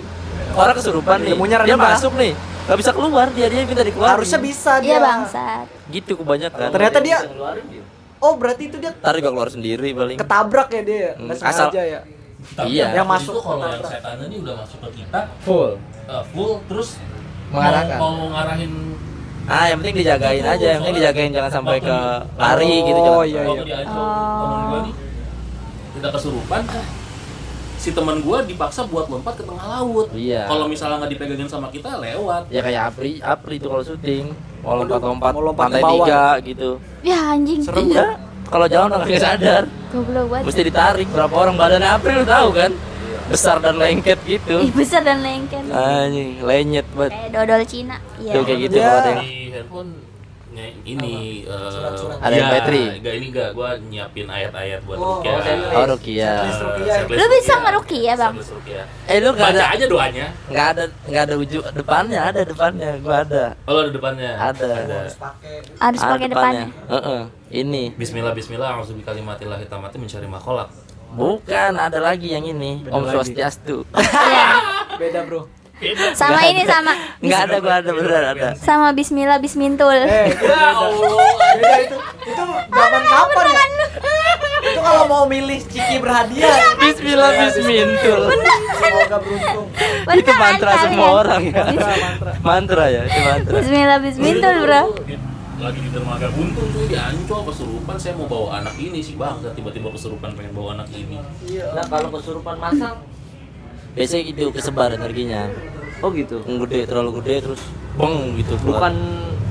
orang kesurupan nih Ilmunya dia masuk nih nggak bisa keluar dia dia minta dikeluarin Harusnya bisa dia. Iya bangsat. gitu kebanyakan Ternyata dia dia. Oh, berarti itu dia ntar juga keluar sendiri paling ketabrak ya dia ya? Hmm, Nggak asal- sengaja ya. Tapi Iya. yang masuk masuk kalau yang setannya ini udah masuk ke kita full eh, full terus Mengarahkan. mau, mau ngarahin ah yang penting dijagain aja yang penting dijagain jangan sampai ke lari gitu Oh, jangan iya, Ancol temen gua nih kita kesurupan si teman gua dipaksa buat lompat ke tengah laut Iya. kalau misalnya nggak dipegangin sama kita lewat ya kayak Apri Apri itu kalau syuting mau lompat-lompat Mau lompat pantai tiga gitu Ya anjing. Serem iya kalau jalan orang nggak sadar Goblok banget. mesti ditarik berapa orang badannya April lu tahu kan besar dan lengket gitu Ih, besar dan lengket. anjing lenyet banget Kayak dodol Cina. Iya. tuh kayak gitu ada yang di handphone ini Surat-surat. Ada iya, MP3? enggak ini enggak gua nyiapin ayat-ayat buat Oh, rukyah. oh, oh Rukia Lu bisa rukyah. ngerukyah, Bang? Eh lu nggak Baca ada aja doanya. nggak ada nggak ada ujung depannya ada depannya gua ada Oh, ada depannya. Ada. Pakai Harus pakai depannya. Heeh. ini Bismillah bismillah auzubi kalimatillah hitamati mencari makhluk. bukan ada lagi yang ini Beda Om. Swastiastu Iya. beda, Bro. Sama ini ada. sama nggak ada gua ada beneran ada sama Bismillah Bismintul. Eh, itu Ya beda. Itu. Itu zaman kapan ya? Itu kalau mau milih Ciki berhadiah. Bismillah Bismintul Semoga beruntung. itu mantra semua orang ya Mantra, mantra. mantra ya itu mantra Bismillah Bismintul, Bro. Lagi di dermaga buntung tuh di Ancol kesurupan saya mau bawa anak ini sih bang tiba-tiba kesurupan pengen bawa anak ini Nah, kalau kesurupan masal biasanya itu kesebar energinya Oh gitu. yang gede terlalu gede terus beng gitu keluar. Bukan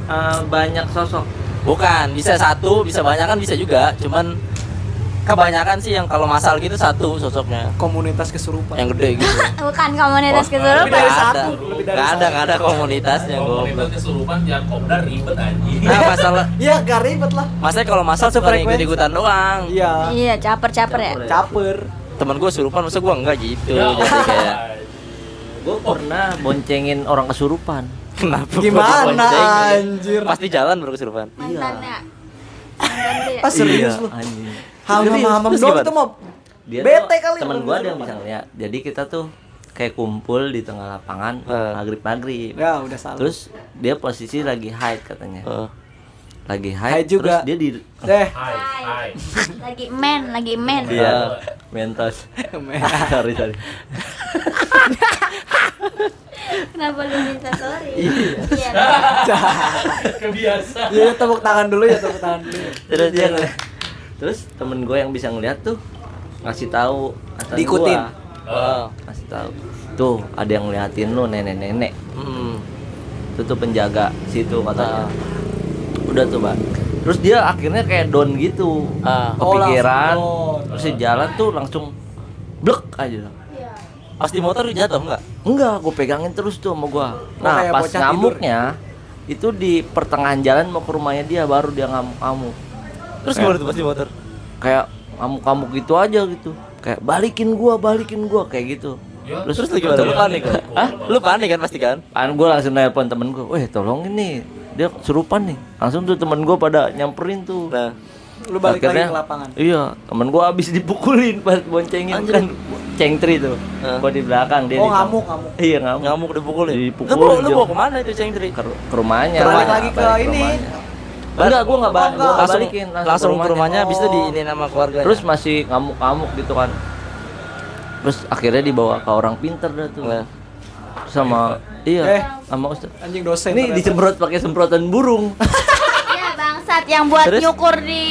eh, banyak sosok. bukan bisa satu bisa banyak kan bisa juga cuman kebanyakan sih yang kalau masal gitu satu sosoknya Komunitas kesurupan. yang gede gitu Bukan komunitas Oh, Lebih kesurupan. dari Nggak satu, ada lebih dari ada satu. nggak ada komunitasnya komunitas goblok kesurupan yang kopdar ribet anjing nah masalah Iya, gak ribet lah. masalahnya kalau masal suka ikut ikutan doang Iya. Iya, caper-caper ya. Caper. Temen gue surupan masa gue enggak gitu Ya jadi kayak Gue pernah boncengin orang kesurupan. kenapa Gimana anjir? pasti jalan baru kesurupan Mantannya. Ganti ya? Ah serius Iya, lu. anjing. Hamam Serius, hamam terus doang itu mau dia bete tuh, kali. temen gua ada yang bisa ngeliat jadi kita tuh kayak kumpul di tengah lapangan Eh. maghrib maghrib Ya udah salah. terus dia posisi lagi hide katanya Eh, lagi Hide juga. terus dia di eh hai. Lagi men, lagi men. dia mentos sorry sorry Kenapa lu minta sorry? Iya. Kebiasa. ya tepuk tangan dulu ya tepuk tangan dulu. terus dia ngeliat terus temen gue yang bisa ngeliat tuh ngasih tahu Diikutin. gua. oh, ngasih tahu tuh ada yang ngeliatin lu nenek nenek mm, itu tuh penjaga situ katanya udah tuh pak terus dia akhirnya kayak down gitu Ah. kepikiran Oh, terus dia jalan tuh langsung blek aja pas di motor jatuh enggak? enggak gue pegangin terus tuh sama gua nah kayak pas ngamuknya itu di pertengahan jalan mau ke rumahnya dia baru dia ngamuk-ngamuk Terus gimana tuh pas di motor? kayak ngamuk-ngamuk gitu aja gitu kayak balikin gua balikin gua kayak gitu Ya, Terus terus lu gimana? Lu panik kan? Hah? Lu panik kan pasti kan? kan gue langsung nelpon temen gue, weh tolongin nih, dia kesurupan nih. Langsung tuh temen gue pada nyamperin tuh. Nah, Lu balik lagi Akhirnya- ke lapangan. Iya, temen gue abis dipukulin pas boncengin kan cengtri tuh. Hah? Gua di belakang dia Oh ngamuk ngamuk. Iya ngamuk. ngamuk dipukulin. Dipukul, Lu lu Jom. bawa ke mana itu cengtri? Ke, ke rumahnya. Balik lagi ke ini. rumahnya. Enggak, gue nggak balik, Oh, gue. Langsung balikin langsung ke rumahnya habis itu Oh. diinin sama keluarganya. Terus masih ngamuk-ngamuk gitu kan. Terus akhirnya dibawa ke orang pinter dah tuh. Nah. Sama Eh. iya, sama Ustaz. Anjing dosen. Ini ternyata. disemprot pakai semprotan burung. Iya bangsat yang buat Terus? nyukur di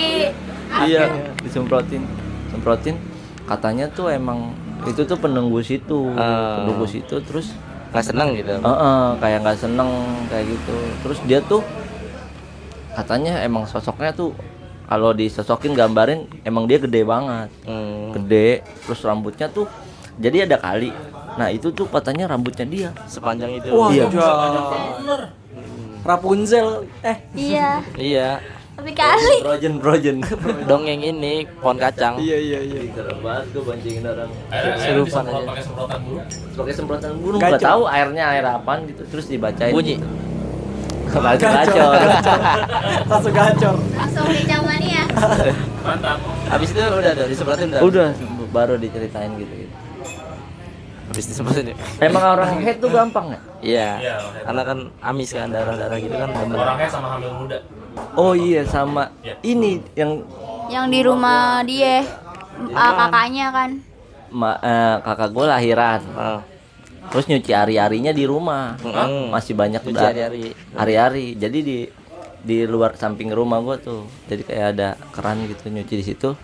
iya disemprotin semprotin katanya tuh emang itu tuh penunggu situ Ah. penunggu situ terus nggak seneng gitu. Heeh, kayak nggak seneng kayak gitu terus dia tuh katanya emang sosoknya tuh kalau disosokin gambarin emang dia gede banget Hmm. gede terus rambutnya tuh jadi ada kali nah itu tuh katanya rambutnya dia Sepanjang itu. Wah, Iya. iya. Rapunzel. Eh, Iya, Iya. tapi kali. Frozen Frozen Dongeng ini pohon kacang. iya iya iya. Banget tuh boncengin orang Serupan disemprot aja. pakai semprotan dulu. pakai semprotan burung nggak tahu airnya air apaan gitu terus dibacain Bunyi. gitu. Langsung gacor Langsung gacor. Langsung kicau mania. Mantap. Habis itu udah udah disemprotin udah. udah baru diceritain gitu, gitu. Habis disemprotin. ya? emang orang head tuh gampang ya Iya. Iya, Karena kan amis kan darah-darah gitu kan. Orangnya sama hamil muda. oh iya sama Ya. ini yang Yang di rumah dia, ah, kakaknya kan. ma- eh, kakak gue lahiran Ah. terus nyuci ari-arinya di rumah Mm. masih banyak udah hari-hari. hari-hari jadi di di luar samping rumah gue tuh jadi kayak ada keran gitu nyuci di situ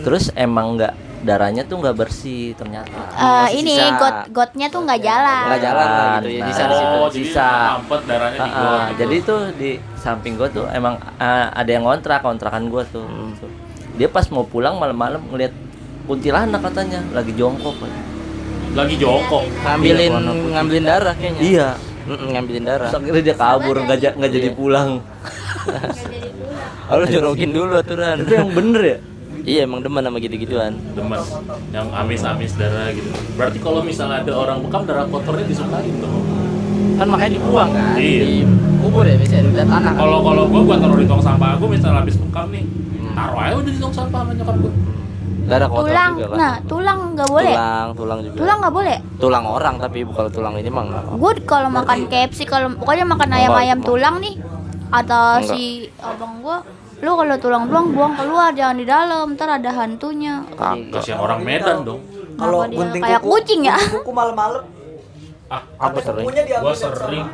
terus emang nggak darahnya tuh nggak bersih ternyata Eh, Masih ini sisa. got gotnya tuh nggak jalan. Nggak jalan lah gitu ya, Nah, di situ. Oh, jadi Sisa. mampet darahnya di got. ah, gitu. jadi tuh di samping gue tuh emang ah, ada yang ngontrak kontrakan gue tuh Hmm. Dia pas mau pulang malam-malam ngeliat kuntilanak katanya lagi jongkok lagi jongkok. Ngambilin Iya, warna ngambilin darah kayaknya. iya Mm-mm, ngambilin darah. terus akhirnya dia kabur nggak ja- nggak jadi pulang Lalu jorokin dulu aturan. itu yang bener ya iya emang demen sama gitu-gituan. Demen. Yang amis-amis darah gitu. Berarti kalau misalnya ada orang bekam darah kotornya disukain dong. Kan makanya dibuang kan. Iya. Di kubur ya biasanya di tanah. kan. Kalau kalau gua gua taruh di tong sampah gua misalnya habis bekam nih. Taruh aja udah di tong sampah sama nyokap gua. darah kotor Tulang, juga kan. nah tulang nggak boleh. Tulang, tulang juga. Tulang nggak boleh. Tulang orang tapi bukan tulang ini mah enggak. Gue kalau makan KFC kalau pokoknya makan ayam-ayam tulang nih atau si abang gua lu kalau tulang-tulang buang keluar jangan di dalam ntar ada hantunya. Kasihan orang Medan dong. Kalau gunting kayak kuku, kucing ya Kuku malam-malam. Ah, Apa sering? Gua sering.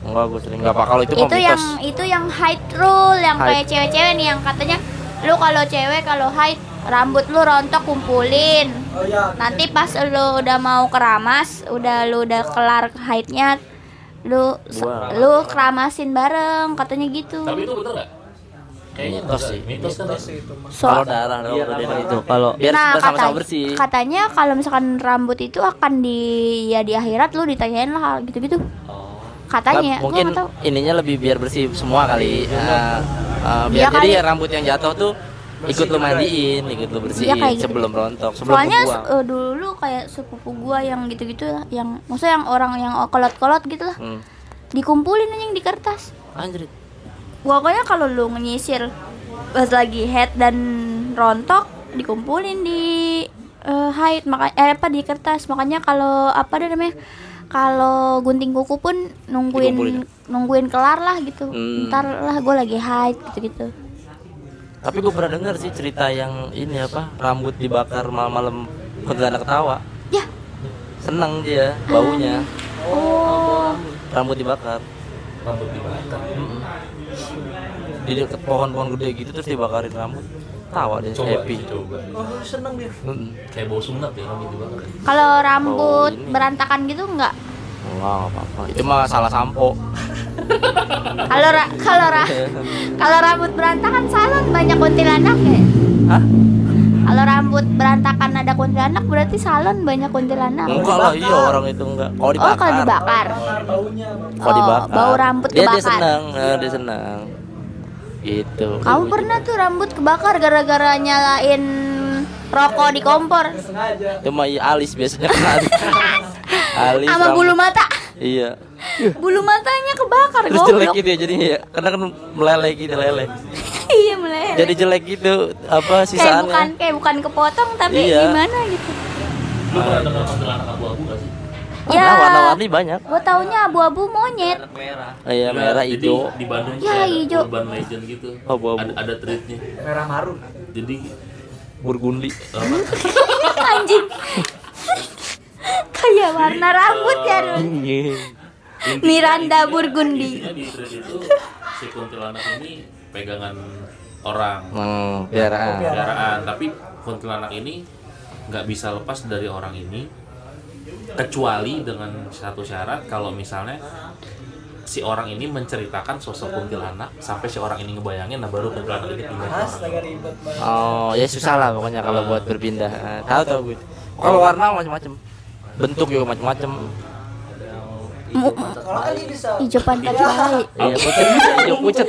Enggak, gue sering enggak apa kalau itu, itu, yang mitos. itu yang height rule yang Height. kayak cewek-cewek nih yang katanya lu kalau cewek kalau height rambut lu rontok kumpulin Oh iya. nanti pas lu udah mau keramas udah lu udah kelar haidnya lu Buang. lu keramasin bareng katanya gitu Tapi itu bener nggak? Kayaknya Mitos sih. Mitos kan Mitos itu mah. So- Kalau darah dong Iya, itu kalau Biar nah sama-sama katanya, bersih. katanya kalau misalkan rambut itu akan di ya di akhirat lu ditanyain lah gitu-gitu katanya Lah, gua mungkin ininya lebih biar bersih semua kali. Eh, eh, biar Iya jadi kali. ya rambut yang jatuh tuh ikut lu mandiin, ikut lu bersihin kayak gitu. sebelum rontok, sebelum soalnya eh, dulu kayak sepupu gua yang gitu-gitu lah yang maksudnya yang orang yang kolot-kolot gitu lah Hmm. dikumpulin aja yang di kertas Anjir. Pokoknya kalau lu nyisir pas lagi head dan rontok dikumpulin di eh, hide maka eh, apa di kertas. Makanya kalau apa deh namanya kalau gunting kuku pun nungguin Dikumpulin. nungguin kelar lah gitu. Hmm. ntar lah gue lagi hide gitu gitu Tapi gue pernah dengar sih cerita yang ini apa rambut dibakar malam-malam kuntilanak ketawa. ya. Seneng dia baunya. Oh. Rambut dibakar. rambut dibakar Di dekat pohon-pohon gede gitu terus dibakarin rambut. Tawa dia coba happy. coba Oh, seneng dia. Mm-mm. kayak bau sunat ya rambut dibakar kalau rambut ini. berantakan gitu enggak Wah, nggak apa-apa. Itu mah salah sampo. kalau ra- kalau ra- kalau rambut berantakan salon banyak kuntilanak ya Hah? Kalau rambut berantakan ada kuntilanak berarti salon banyak kuntilanak Enggak lah, iya orang itu enggak. Kalau oh dibakar. kalau dibakar. Kalau Oh, dibakar. bau rambut dia, Dia kebakar. senang, eh, dia senang. Gitu. kamu pernah tuh rambut kebakar gara-gara nyalain rokok di kompor. Itu mah iya, alis biasanya kena. alis. sama bulu mata Iya. bulu matanya kebakar Terus jelek gitu ya jadinya ya. Karena kan meleleh gitu, leleh. Iya meleleh Jadi jelek gitu apa kayak bukan kayak bukan kepotong tapi Iya. gimana gitu lu pernah dengar kuntilanak abu-abu gak sih ya Nah, warna-warni banyak. gue taunya abu-abu monyet Oh, iya, merah, Jadi, hijau. di Bandung Ya, hijau. urban legend gitu Abu-abu. ada, ada treatnya Merah marun. jadi Burgundi. anjing kayak warna rambut ya Run. Iya. Miranda Burgundi intinya di treat itu si kuntilanak ini pegangan orang Hmm, piaraan. peliharaan tapi kuntilanak ini nggak bisa lepas dari orang ini kecuali dengan satu syarat kalau misalnya si orang ini menceritakan sosok kuntilanak sampai si orang ini ngebayangin nah baru kuntilanak ini pindah. Oh, ya susah lah pokoknya kalau buat berpindah. Ah, Tahu tahu gue. Kalau warna macam-macam. Bentuk juga macam-macam. Kalau kan bisa hijau pantat baik Iya, pucet, hijau pucet.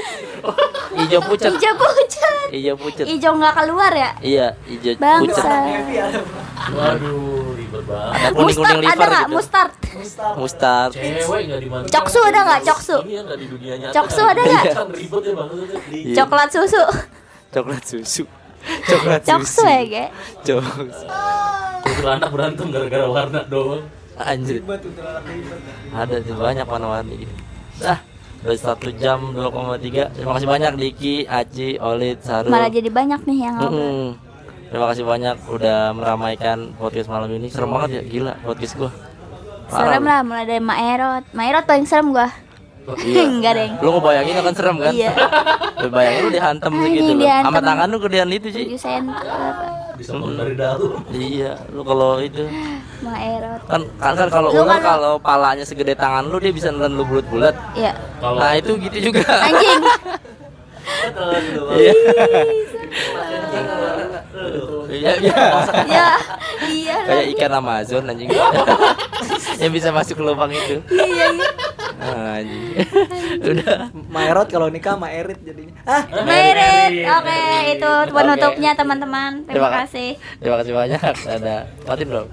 Hijau pucet. hijau pucat Hijau pucet. hijau nggak keluar ya Iya, hijau Bangsa. pucet. waduh ribet banget Ada kuning-kuning mustard liver ada nggak gitu. mustard Mustard. Mustard. cewek nggak di mana Coksu ada nggak? Coksu? ini nggak di dunia nyata Coksu ada nggak? ribet ya banget Iya. coklat susu Coklat susu. Coklat coksu susu. ya ge Coksu. kuntilanak berantem gara-gara warna doang Anjir. Ada tuh banyak warna-warni gitu. Ah, udah satu jam 2,3 Terima kasih banyak Diki, Aci, Olid, Saru. Malah jadi banyak nih yang ngobrol Mm-mm. Terima kasih banyak udah meramaikan podcast malam ini. Serem banget ya, gila podcast gua. Parah. serem lah mulai dari Mak Erot Mak Erot paling serem gua Iya. enggak deng Lu ngebayangin akan serem kan? iya Lu bayangin lu dihantam segitu loh dihantam. Sama tangan lu gedean itu sih 7 sen berapa bisa keluar dari dalam Iya, lu kalau itu Mak Erot kan kan, kan kalau Lu ular kalau- kalau palanya segede tangan lu dia bisa nelen lu bulat-bulat. iya Nah, itu gitu juga. anjing Iya. Iya, iya. ya iya lah. Kayak ikan Amazon anjing. Yang bisa masuk ke lubang itu. iya iya Ah, Anjing. Udah. Maerot kalau nikah sama Erit jadinya. Ah, Merit oke itu penutupnya teman-teman terima Terima kasih Terima kasih banyak. Ada. Matiin dong.